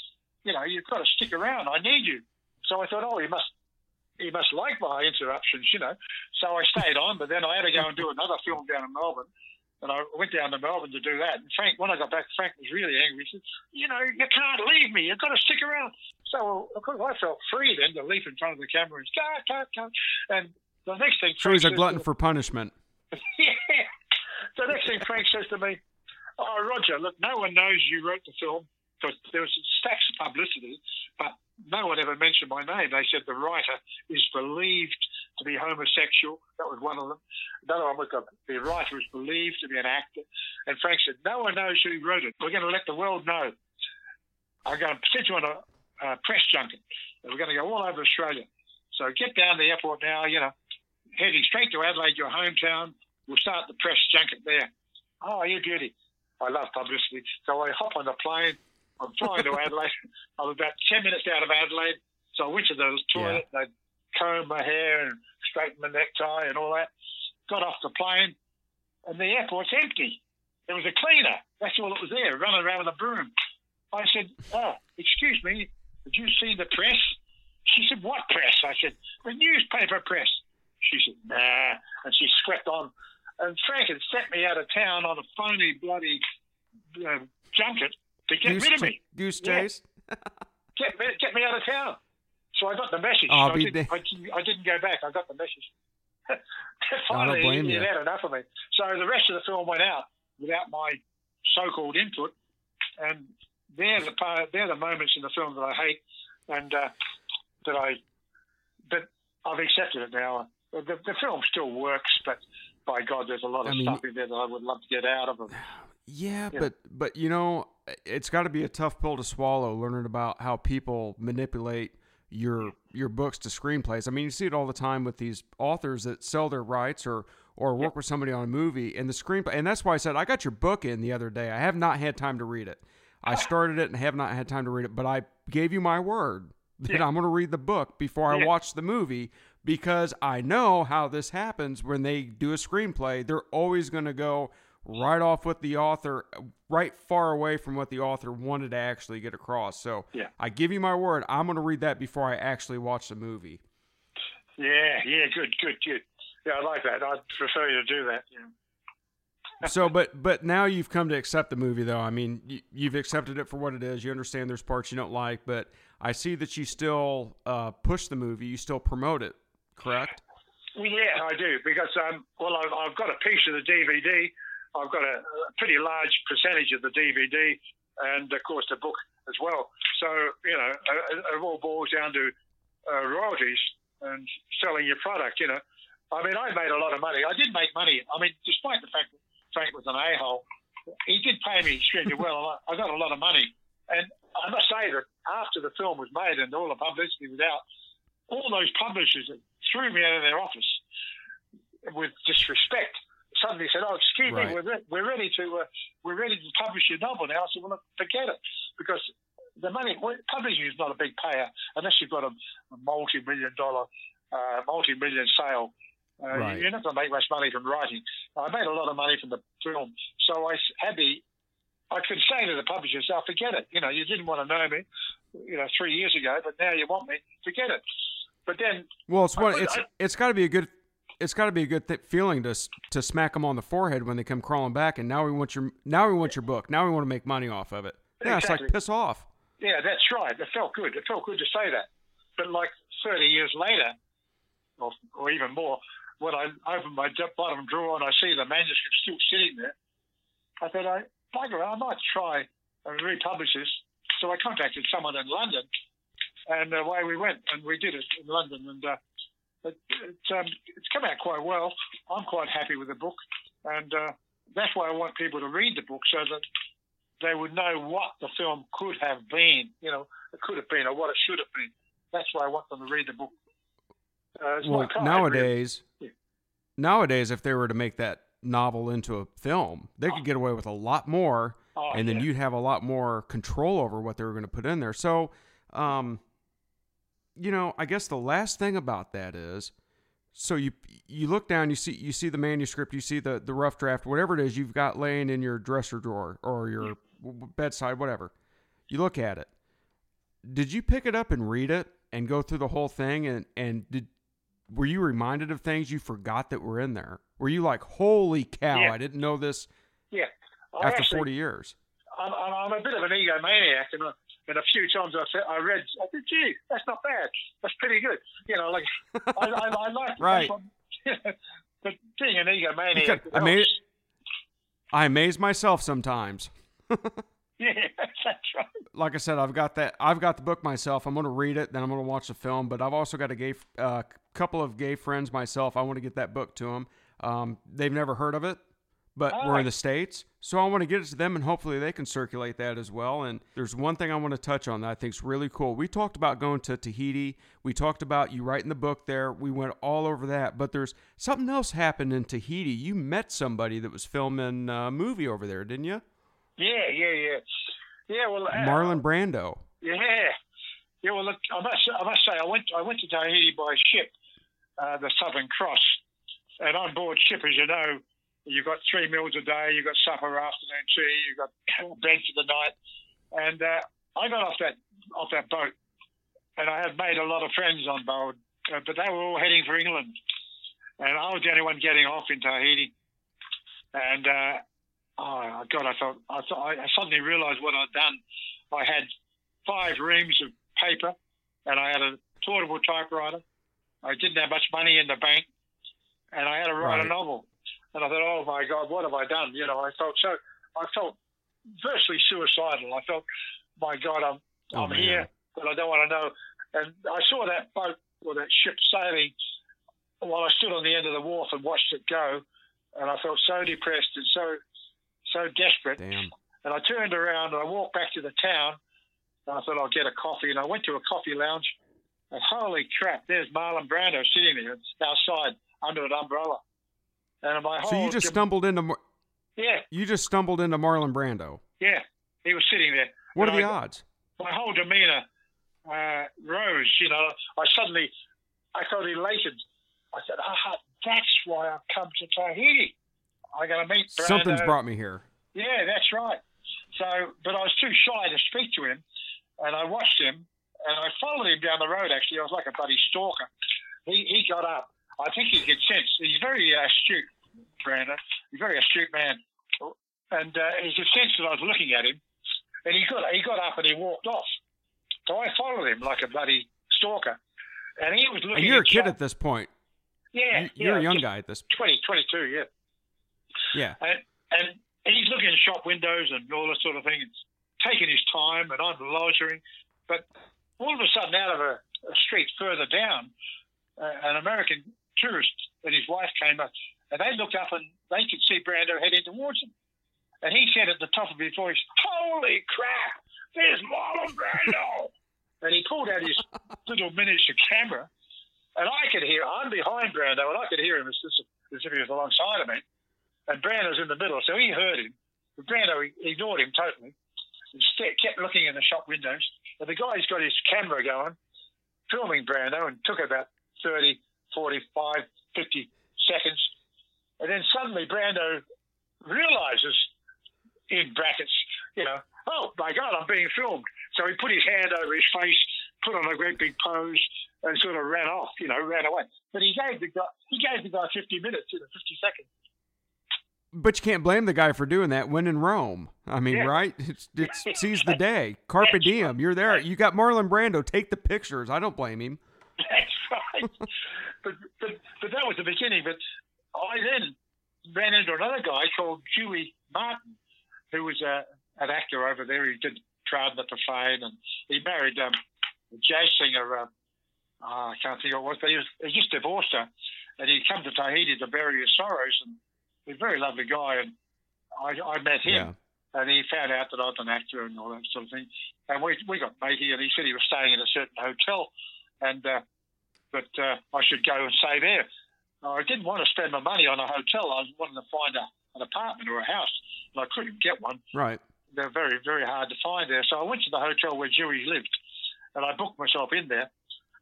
You know, you've got to stick around. I need you. So I thought, Oh, he must. He must like my interruptions, you know. So I stayed on, but then I had to go and do another film down in Melbourne. And I went down to Melbourne to do that. And Frank, when I got back, Frank was really angry. He said, "You know, you can't leave me. You've got to stick around." So, of course, I felt free then to leap in front of the camera and cut, cut, cut. And the next thing, So Frank he's a glutton to- for punishment. Yeah. The next thing Frank says to me, "Oh, Roger, look, no one knows you wrote the film because there was stacks of publicity, but no one ever mentioned my name. They said the writer is believed to be homosexual. That was one of them. Another one was that the writer is believed to be an actor. And Frank said, no one knows who wrote it. We're going to let the world know. I'm going to send you on a, a press junket. We're going to go all over Australia. So get down to the airport now, you know, heading straight to Adelaide, your hometown. We'll start the press junket there. Oh, you beauty. I love publicity. So I hop on the plane. I'm flying to Adelaide. [LAUGHS] I'm about 10 minutes out of Adelaide. So I went to the toilet. I combed my hair and straightened my necktie and all that. Got off the plane, and the airport's empty. There was a cleaner. That's all that was there, running around with a broom. I said, Oh, excuse me, did you see the press? She said, What press? I said, The newspaper press. She said, Nah. And she swept on. And Frank had sent me out of town on a phony bloody uh, junket to get Goose, rid of ch- me. goose Yeah. chase. [LAUGHS] Get me, get me out of town. So I got the message. I'll I, didn't, da- I, I didn't go back. I got the message. [LAUGHS] I Finally, don't blame he, had enough of me. So the rest of the film went out without my so-called input, and they're the part, they're the moments in the film that I hate, and uh, that I, but I've accepted it now. The, the film still works, but by God, there's a lot of I mean- stuff in there that I would love to get out of them. Yeah, Yeah. but but you know, it's got to be a tough pill to swallow. Learning about how people manipulate your your books to screenplays. I mean, you see it all the time with these authors that sell their rights or or work with somebody on a movie and the screenplay. And that's why I said I got your book in the other day. I have not had time to read it. I [LAUGHS] started it and have not had time to read it, but I gave you my word that I'm going to read the book before I watch the movie because I know how this happens when they do a screenplay. They're always going to go right off with the author, right far away from what the author wanted to actually get across. So Yeah. I give you my word, I'm going to read that before I actually watch the movie. Yeah, yeah, good, good, good. Yeah, I like that. I'd prefer you to do that. Yeah. so, but but now you've come to accept the movie, though. I mean, you, you've accepted it for what it is. You understand there's parts you don't like, but I see that you still uh, push the movie. You still promote it, correct? Yeah, I do because um, well, I've, I've got a piece of the DVD. I've got a, a pretty large percentage of the DVD, and of course the book as well. So you know, it, it all boils down to uh, royalties and selling your product. You know, I mean, I made a lot of money. I did make money. I mean, despite the fact that Frank was an a-hole, he did pay me extremely well. I I got a lot of money, and I must say that after the film was made and all the publicity was out, all those publishers that threw me out of their office with disrespect suddenly said, "Oh, excuse Right. me, we're, re- we're ready to uh, we're ready to publish your novel now." I said, "Well, forget it," because the money publishing is not a big payer unless you've got a, a multi-million dollar, uh, multi-million sale. Uh, Right. You're not going to make much money from writing. I made a lot of money from the film, so I had the. I could say to the publishers, "Oh, forget it. You know, you didn't want to know me, you know, three years ago, but now you want me. Forget it." But then Well, it's what it's I- it's got to be a good it's got to be a good th- feeling to to smack them on the forehead when they come crawling back. And now we want your now we want your book. Now we want to make money off of it. Yeah, it's like piss off. Yeah, that's right. It felt good. It felt good to say that. But like 30 years later, or, or even more, when I open my bottom drawer and I see the manuscript still sitting there, I thought, I, bugger, I might try and republish this. So I contacted someone in London, and away we went, and we did it in London. And uh, it, it, um, it's come out quite well. I'm quite happy with the book, and uh, that's why I want people to read the book so that they would know what the film could have been. You know, it could have been or what it should have been. That's why I want them to read the book. Uh, well, nowadays, really. nowadays, if they were to make that novel into a film, they could oh. get away with a lot more, oh, and then yeah. you'd have a lot more control over what they were going to put in there. So, um, you know, I guess the last thing about that is, so you you look down, you see you see the manuscript, you see the the rough draft, whatever it is you've got laying in your dresser drawer or your bedside, whatever. You look at it. Did you pick it up and read it and go through the whole thing and and did were you reminded of things you forgot that were in there? Were you like, holy cow, yeah. I didn't know this? Yeah. I after actually, 40 years. I'm, I'm, a bit of an egomaniac, and, uh, and a few times I, said, I read, I said, gee, that's not bad. That's pretty good. You know, like, [LAUGHS] I, I, I like [LAUGHS] Right. but [LAUGHS] being an egomaniac. I, mean, I amaze myself sometimes. Yeah, that's right. Like I said, I've got that. I've got the book myself. I'm going to read it, then I'm going to watch the film. But I've also got a gay, uh, couple of gay friends myself. I want to get that book to them. Um, they've never heard of it, but we're in the states, so I want to get it to them, and hopefully they can circulate that as well. And there's one thing I want to touch on that I think is really cool. We talked about going to Tahiti. We talked about you writing the book there. We went all over that, but there's something else happened in Tahiti. You met somebody that was filming a movie over there, didn't you? Yeah, yeah, yeah, yeah. Well, uh, Marlon Brando. Yeah, yeah. Well, look, I must, I must say, I went, I went to Tahiti by ship, uh, the Southern Cross, and on board ship, as you know, you've got three meals a day, you've got supper, afternoon tea, you've got [COUGHS] bed for the night, and uh, I got off that off that boat, and I had made a lot of friends on board, uh, but they were all heading for England, and I was the only one getting off in Tahiti, and uh, oh God, I thought I thought I suddenly realised what I'd done. I had five reams of paper, and I had a portable typewriter. I didn't have much money in the bank, and I had to write right. a novel. And I thought, oh my God, what have I done? You know, I felt so, I felt virtually suicidal. I felt, my God, I'm oh, I'm man. here, but I don't want to know. And I saw that boat or that ship sailing while I stood on the end of the wharf and watched it go, and I felt so depressed and so so desperate. Damn. And I turned around and I walked back to the town. And I thought I'll get a coffee. And I went to a coffee lounge. And holy crap, there's Marlon Brando sitting there outside under an umbrella. And my whole so you just stumbled into Mar- yeah you just stumbled into Marlon Brando. Yeah, he was sitting there. What are the I, odds? My whole demeanor uh, rose. You know, I suddenly I felt elated. I said, "Ah, that's why I've come to Tahiti." I got to meet Brando. Something's brought me here. Yeah, that's right. So, but I was too shy to speak to him, and I watched him, and I followed him down the road. Actually, I was like a bloody stalker. He he got up. I think he could sense. He's very astute, Brando. He's a very astute man, and uh, he could sense that I was looking at him, and he got he got up and he walked off. So I followed him like a bloody stalker, and he was looking. And you're a kid at this point. Yeah, you're yeah, a young guy at this. 20, 22, yeah. Yeah. And, and he's looking at shop windows and all that sort of thing. It's taking his time, and I'm loitering. But all of a sudden, out of a, a street further down, uh, an American tourist and his wife came up, and they looked up and they could see Brando heading towards them. And he said at the top of his voice, "Holy crap! There's Marlon Brando!" [LAUGHS] and he pulled out his little miniature camera, and I could hear. I'm behind Brando, and I could hear him as, as if he was alongside of me and Brando's in the middle, so he heard him. But Brando ignored him totally and kept looking in the shop windows. And the guy's got his camera going, filming Brando, and took about 30, 45, 50 seconds. And then suddenly Brando realizes, in brackets, you know, oh my God, I'm being filmed. So he put his hand over his face, put on a great big pose, and sort of ran off, you know, ran away. But he gave the guy, he gave the guy 50 minutes, you know, 50 seconds. But you can't blame the guy for doing that when in Rome. I mean, yeah. right? It's, it's [LAUGHS] seize the day. Carpe diem. You're there. You got Marlon Brando. Take the pictures. I don't blame him. [LAUGHS] That's right. but, but, but that was the beginning. But I then ran into another guy called Dewey Martin, who was a, an actor over there. He did the Fame, and he married um, a jazz singer. Um, oh, I can't think of what it was, but he was, he just divorced her. And he'd come to Tahiti to bury his sorrows. And He's a very lovely guy, and I, I met him. Yeah. and he found out that I was an actor and all that sort of thing. And we we got matey, and he said he was staying in a certain hotel, and uh, but uh, I should go and stay there. I didn't want to spend my money on a hotel. I wanted to find a, an apartment or a house, and I couldn't get one. Right. They're very very hard to find there. So I went to the hotel where Dewey lived, and I booked myself in there.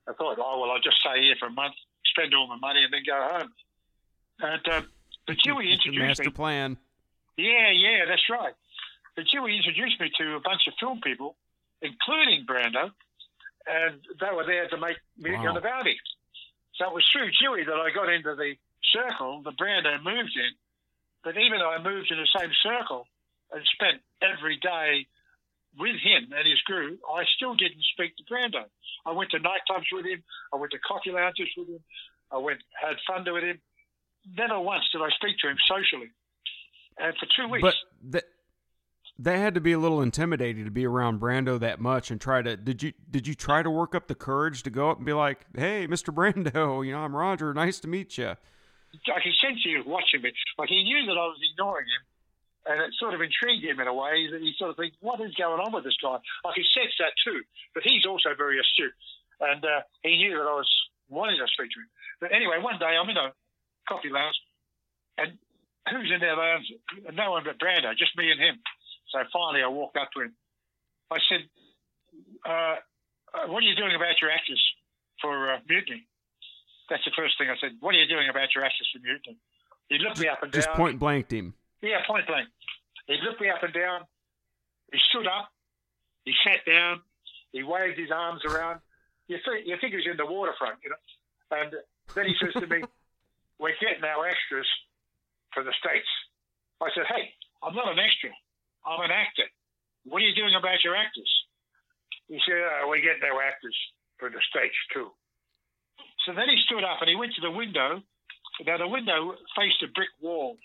I thought, oh well, I'll just stay here for a month, spend all my money, and then go home. And uh, but Dewey introduced Master me. plan. Yeah, yeah, that's right. But Dewey introduced me to a bunch of film people, including Brando, and they were there to make on Wow. the Bounty. So it was through Dewey that I got into the circle that Brando moved in. But even though I moved in the same circle and spent every day with him and his crew, I still didn't speak to Brando. I went to nightclubs with him. I went to coffee lounges with him. I went had fun with him. Never once did I speak to him socially. And for two weeks, But that had to be a little intimidating to be around Brando that much and try to did you did you try to work up the courage to go up and be like, "Hey, Mr. Brando, [LAUGHS] you know, I'm Roger. Nice to meet you." I could sense he was watching me. Like he knew that I was ignoring him, and it sort of intrigued him in a way that he sort of think, "What is going on with this guy?" I could sense that too. But he's also very astute, and uh, he knew that I was wanting to speak to him. But anyway, one day I'm in a coffee lounge, and who's in there? No one but Brando, just me and him. So finally, I walked up to him. I said, uh, uh, "What are you doing about your actors for uh, mutiny?" That's the first thing I said. What are you doing about your actors for mutiny? He looked me up and down. Just point blanked him. Yeah, point blank. He looked me up and down. He stood up. He sat down. He waved his arms around. You think, you think he was in the waterfront, you know? And then he says to me, We're getting our extras for the States. I said, Hey, I'm not an extra. I'm an actor. What are you doing about your actors? He said, uh, We're getting our actors for the States, too. So then he stood up and he went to the window. Now, the window faced a brick wall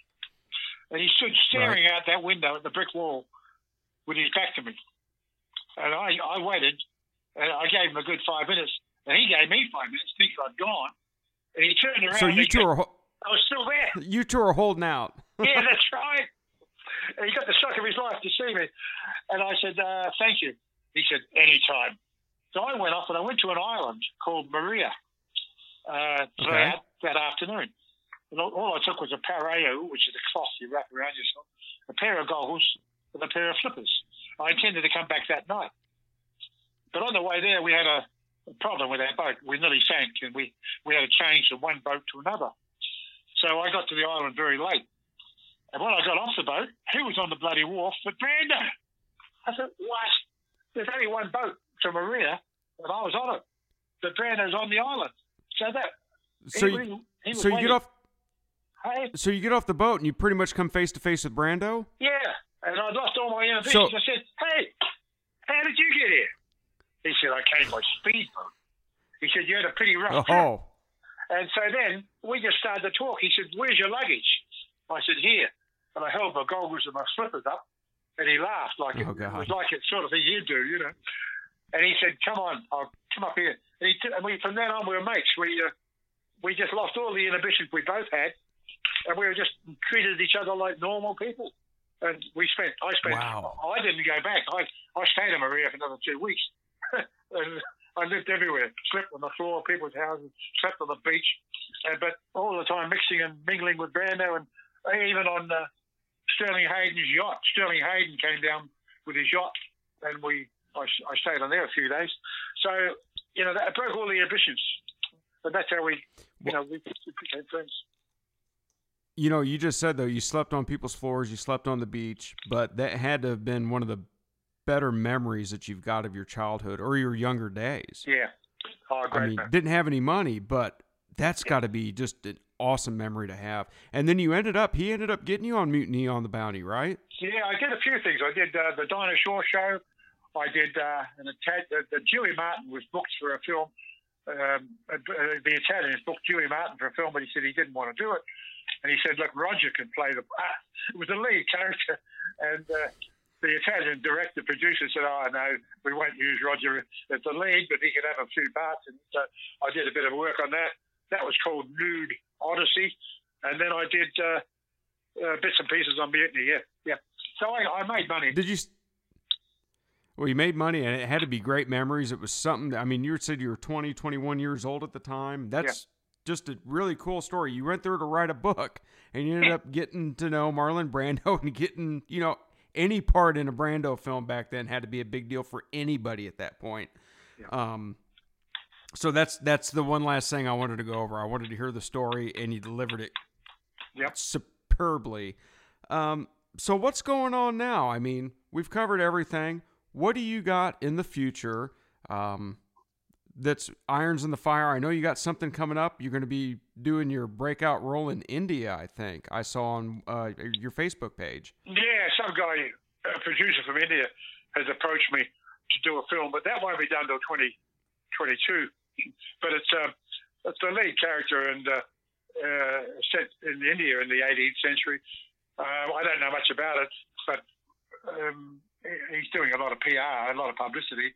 and he stood staring out that window at the brick wall with his back to me. And I, I waited, and I gave him a good five minutes, and he gave me five minutes, thinking I'd gone. And he turned around. So you two are ho- I was still there. you two are holding out. yeah, [LAUGHS] that's right. And he got the shock of his life to see me. And I said, uh, thank you. He said, anytime. So I went off and I went to an island called Moorea uh, Okay. that, that afternoon. And all, all I took was a pareo, which is a cloth you wrap around yourself, a pair of goggles, and a pair of flippers. I intended to come back that night. But on the way there, we had a, a problem with our boat. We nearly sank, and we, we had to change from one boat to another. So I got to the island very late. And when I got off the boat, who was on the bloody wharf but Brando? I said, what? There's only one boat to Moorea, and I was on it. But Brando's on the island. So that So he, you, was- he so you get off Hey, so you get off the boat and you pretty much come face to face with Brando? yeah, and I lost all my inhibitions. So- I said, hey, how did you get here? He said, I came by speedboat. He said, you had a pretty rough oh. trip. Oh. And so then we just started to talk. He said, Where's your luggage? I said, Here. And I held my goggles and my slippers up. And he laughed like it, Oh, it God. was like it sort of thing you do, you know. And he said, Come on, I'll come up here. And, he t- and we, from then on, we were mates. We, uh, we just lost all the inhibitions we both had. And we were just treated each other like normal people. And we spent, I spent, Wow. I didn't go back. I, I stayed in Moorea for another two weeks. [LAUGHS] and I lived everywhere, slept on the floor of people's houses, slept on the beach, uh, but all the time mixing and mingling with Brando and even on uh, Sterling Hayden's yacht. Sterling Hayden came down with his yacht and we I, I stayed on there a few days. So, you know, that broke all the ambitions, And that's how we, you know, we, became friends. You know, you just said though you slept on people's floors, you slept on the beach, but that had to have been one of the better memories that you've got of your childhood or your younger days. Yeah. Oh, I mean, man. didn't have any money, but that's got to be just an awesome memory to have. And then you ended up, he ended up getting you on Mutiny on the Bounty, right? Yeah, I did a few things. I did uh, the Dinah Shore show. I did uh, an Italian. The, the Dewey Martin was booked for a film. Um, uh, the Italians booked Dewey Martin for a film, but he said he didn't want to do it. And he said, "Look, Roger can play the part." [LAUGHS] It was a lead character, and uh, the Italian director producer said, "Oh no, we won't use Roger as the lead, but he can have a few parts." And so I did a bit of work on that. That was called Nude Odyssey, and then I did uh, uh, bits and pieces on Mutiny. Yeah, yeah. So I, I made money. Did you? Well, you made money, and it had to be great memories. It was something. I mean, you said you were 20, 21 years old at the time. That's just a really cool story. You went there to write a book, and you ended up getting to know Marlon Brando [LAUGHS] and getting, you know, any part in a Brando film back then had to be a big deal for anybody at that point. Yeah. Um, so that's that's the one last thing I wanted to go over. I wanted to hear the story, and you delivered it Yep. superbly. Um, so what's going on now? I mean, we've covered everything. What do you got in the future? Um, that's irons in the fire. I know you got something coming up. You're going to be doing your breakout role in India. I think I saw on uh, your Facebook page. Yeah, some guy, a producer from India, has approached me to do a film, but that won't be done till 2022. but it's a it's the lead character and uh, uh, set in India in the 18th century. Uh, I don't know much about it, but um, he's doing a lot of PR, a lot of publicity,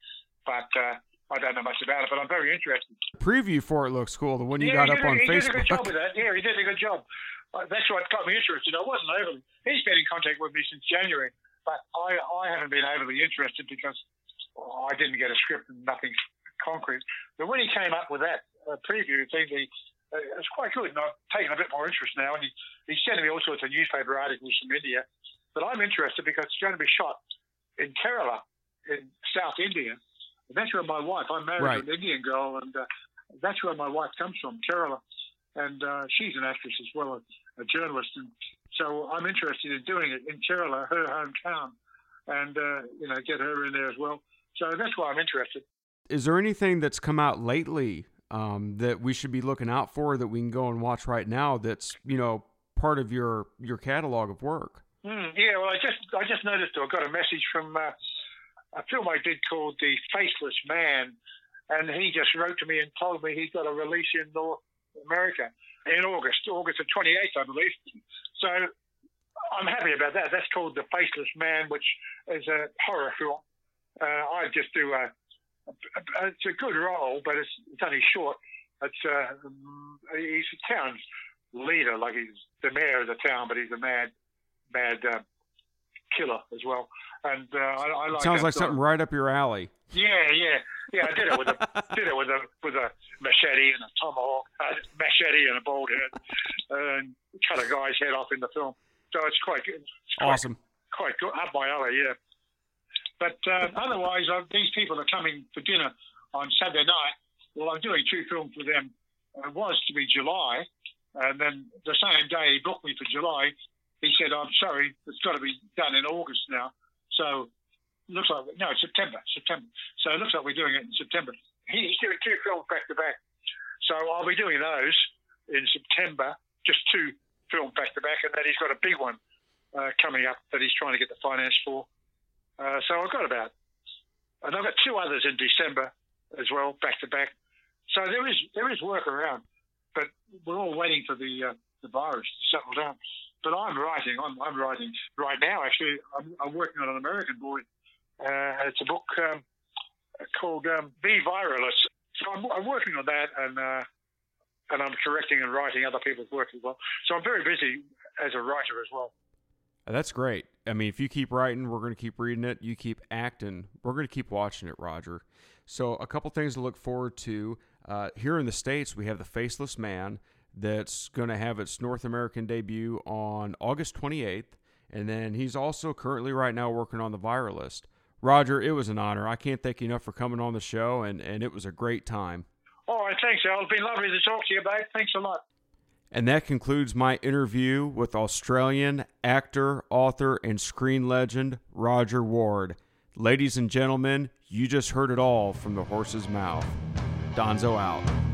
but uh, I don't know much about it. But I'm very interested. The preview for it looks cool. The one you yeah, got up did, on a, he did a good job Facebook. with that. Yeah, he did a good job. Uh, that's what got me interested. I wasn't overly. He's been in contact with me since January, but I, I haven't been overly interested because I didn't get a script and nothing concrete. But when he came up with that uh, preview thing, he, uh, it was quite good, and I've taken a bit more interest now. And he, he's sending me all sorts of newspaper articles from India. But I'm interested because it's going to be shot in Kerala, in South India. And that's where my wife, I'm married Right. to an Indian girl, and uh, that's where my wife comes from, Kerala. And uh, she's an actress as well, a, a journalist. And so I'm interested in doing it in Kerala, her hometown, and, uh, you know, get her in there as well. So that's why I'm interested. Is there anything that's come out lately um, that we should be looking out for that we can go and watch right now? That's you know part of your your catalog of work. Mm, yeah, well, I just I just noticed I got a message from uh, a film I did called The Faceless Man, and he just wrote to me and told me he's got a release in North America in August, August the 28th, I believe. So I'm happy about that. That's called The Faceless Man, which is a horror film. Uh, I just do a, a, it's a good role, but it's, it's only short. It's uh, he's a town's leader, like he's the mayor of the town, but he's a mad mad uh, killer as well. And uh, I, I like Sounds like sort of- something right up your alley. Yeah, yeah, yeah. I did it with a [LAUGHS] did it with a with a machete and a tomahawk, uh, machete and a bald head, and cut a guy's head off in the film. So it's quite good. It's quite, Awesome. quite good. Up my alley, yeah. But uh, otherwise, uh, these people are coming for dinner on Saturday night. Well, I'm doing two films for them. It was to be July, and then the same day he booked me for July. He said, "I'm sorry, it's got to be done in August now." So looks like no September, September. So it looks like we're doing it in September. He's doing two films back to back, so I'll be doing those in September. Just two films back to back, and then he's got a big one uh, coming up that he's trying to get the finance for. Uh, so I've got about, and I've got two others in December as well, back to back. So there is there is work around, but we're all waiting for the uh, the virus to settle down. But I'm writing. I'm, I'm writing right now. Actually, I'm, I'm working on an American boy. Uh, it's a book um, called um, "Be Viralist." So I'm, I'm working on that, and uh, and I'm correcting and writing other people's work as well. So I'm very busy as a writer as well. That's great. I mean, if you keep writing, we're going to keep reading it. You keep acting, we're going to keep watching it, Roger. So, a couple things to look forward to. Uh, here in the States, we have The Faceless Man that's going to have its North American debut on August 28th. And then he's also currently, right now, working on The Viralist. Roger, it was an honor. I can't thank you enough for coming on the show, and, and it was a great time. All right, thanks, Al. It's been lovely to talk to you, babe. Thanks a lot. And that concludes my interview with Australian actor, author, and screen legend Roger Ward. Ladies and gentlemen, you just heard it all from the horse's mouth. Donzo out.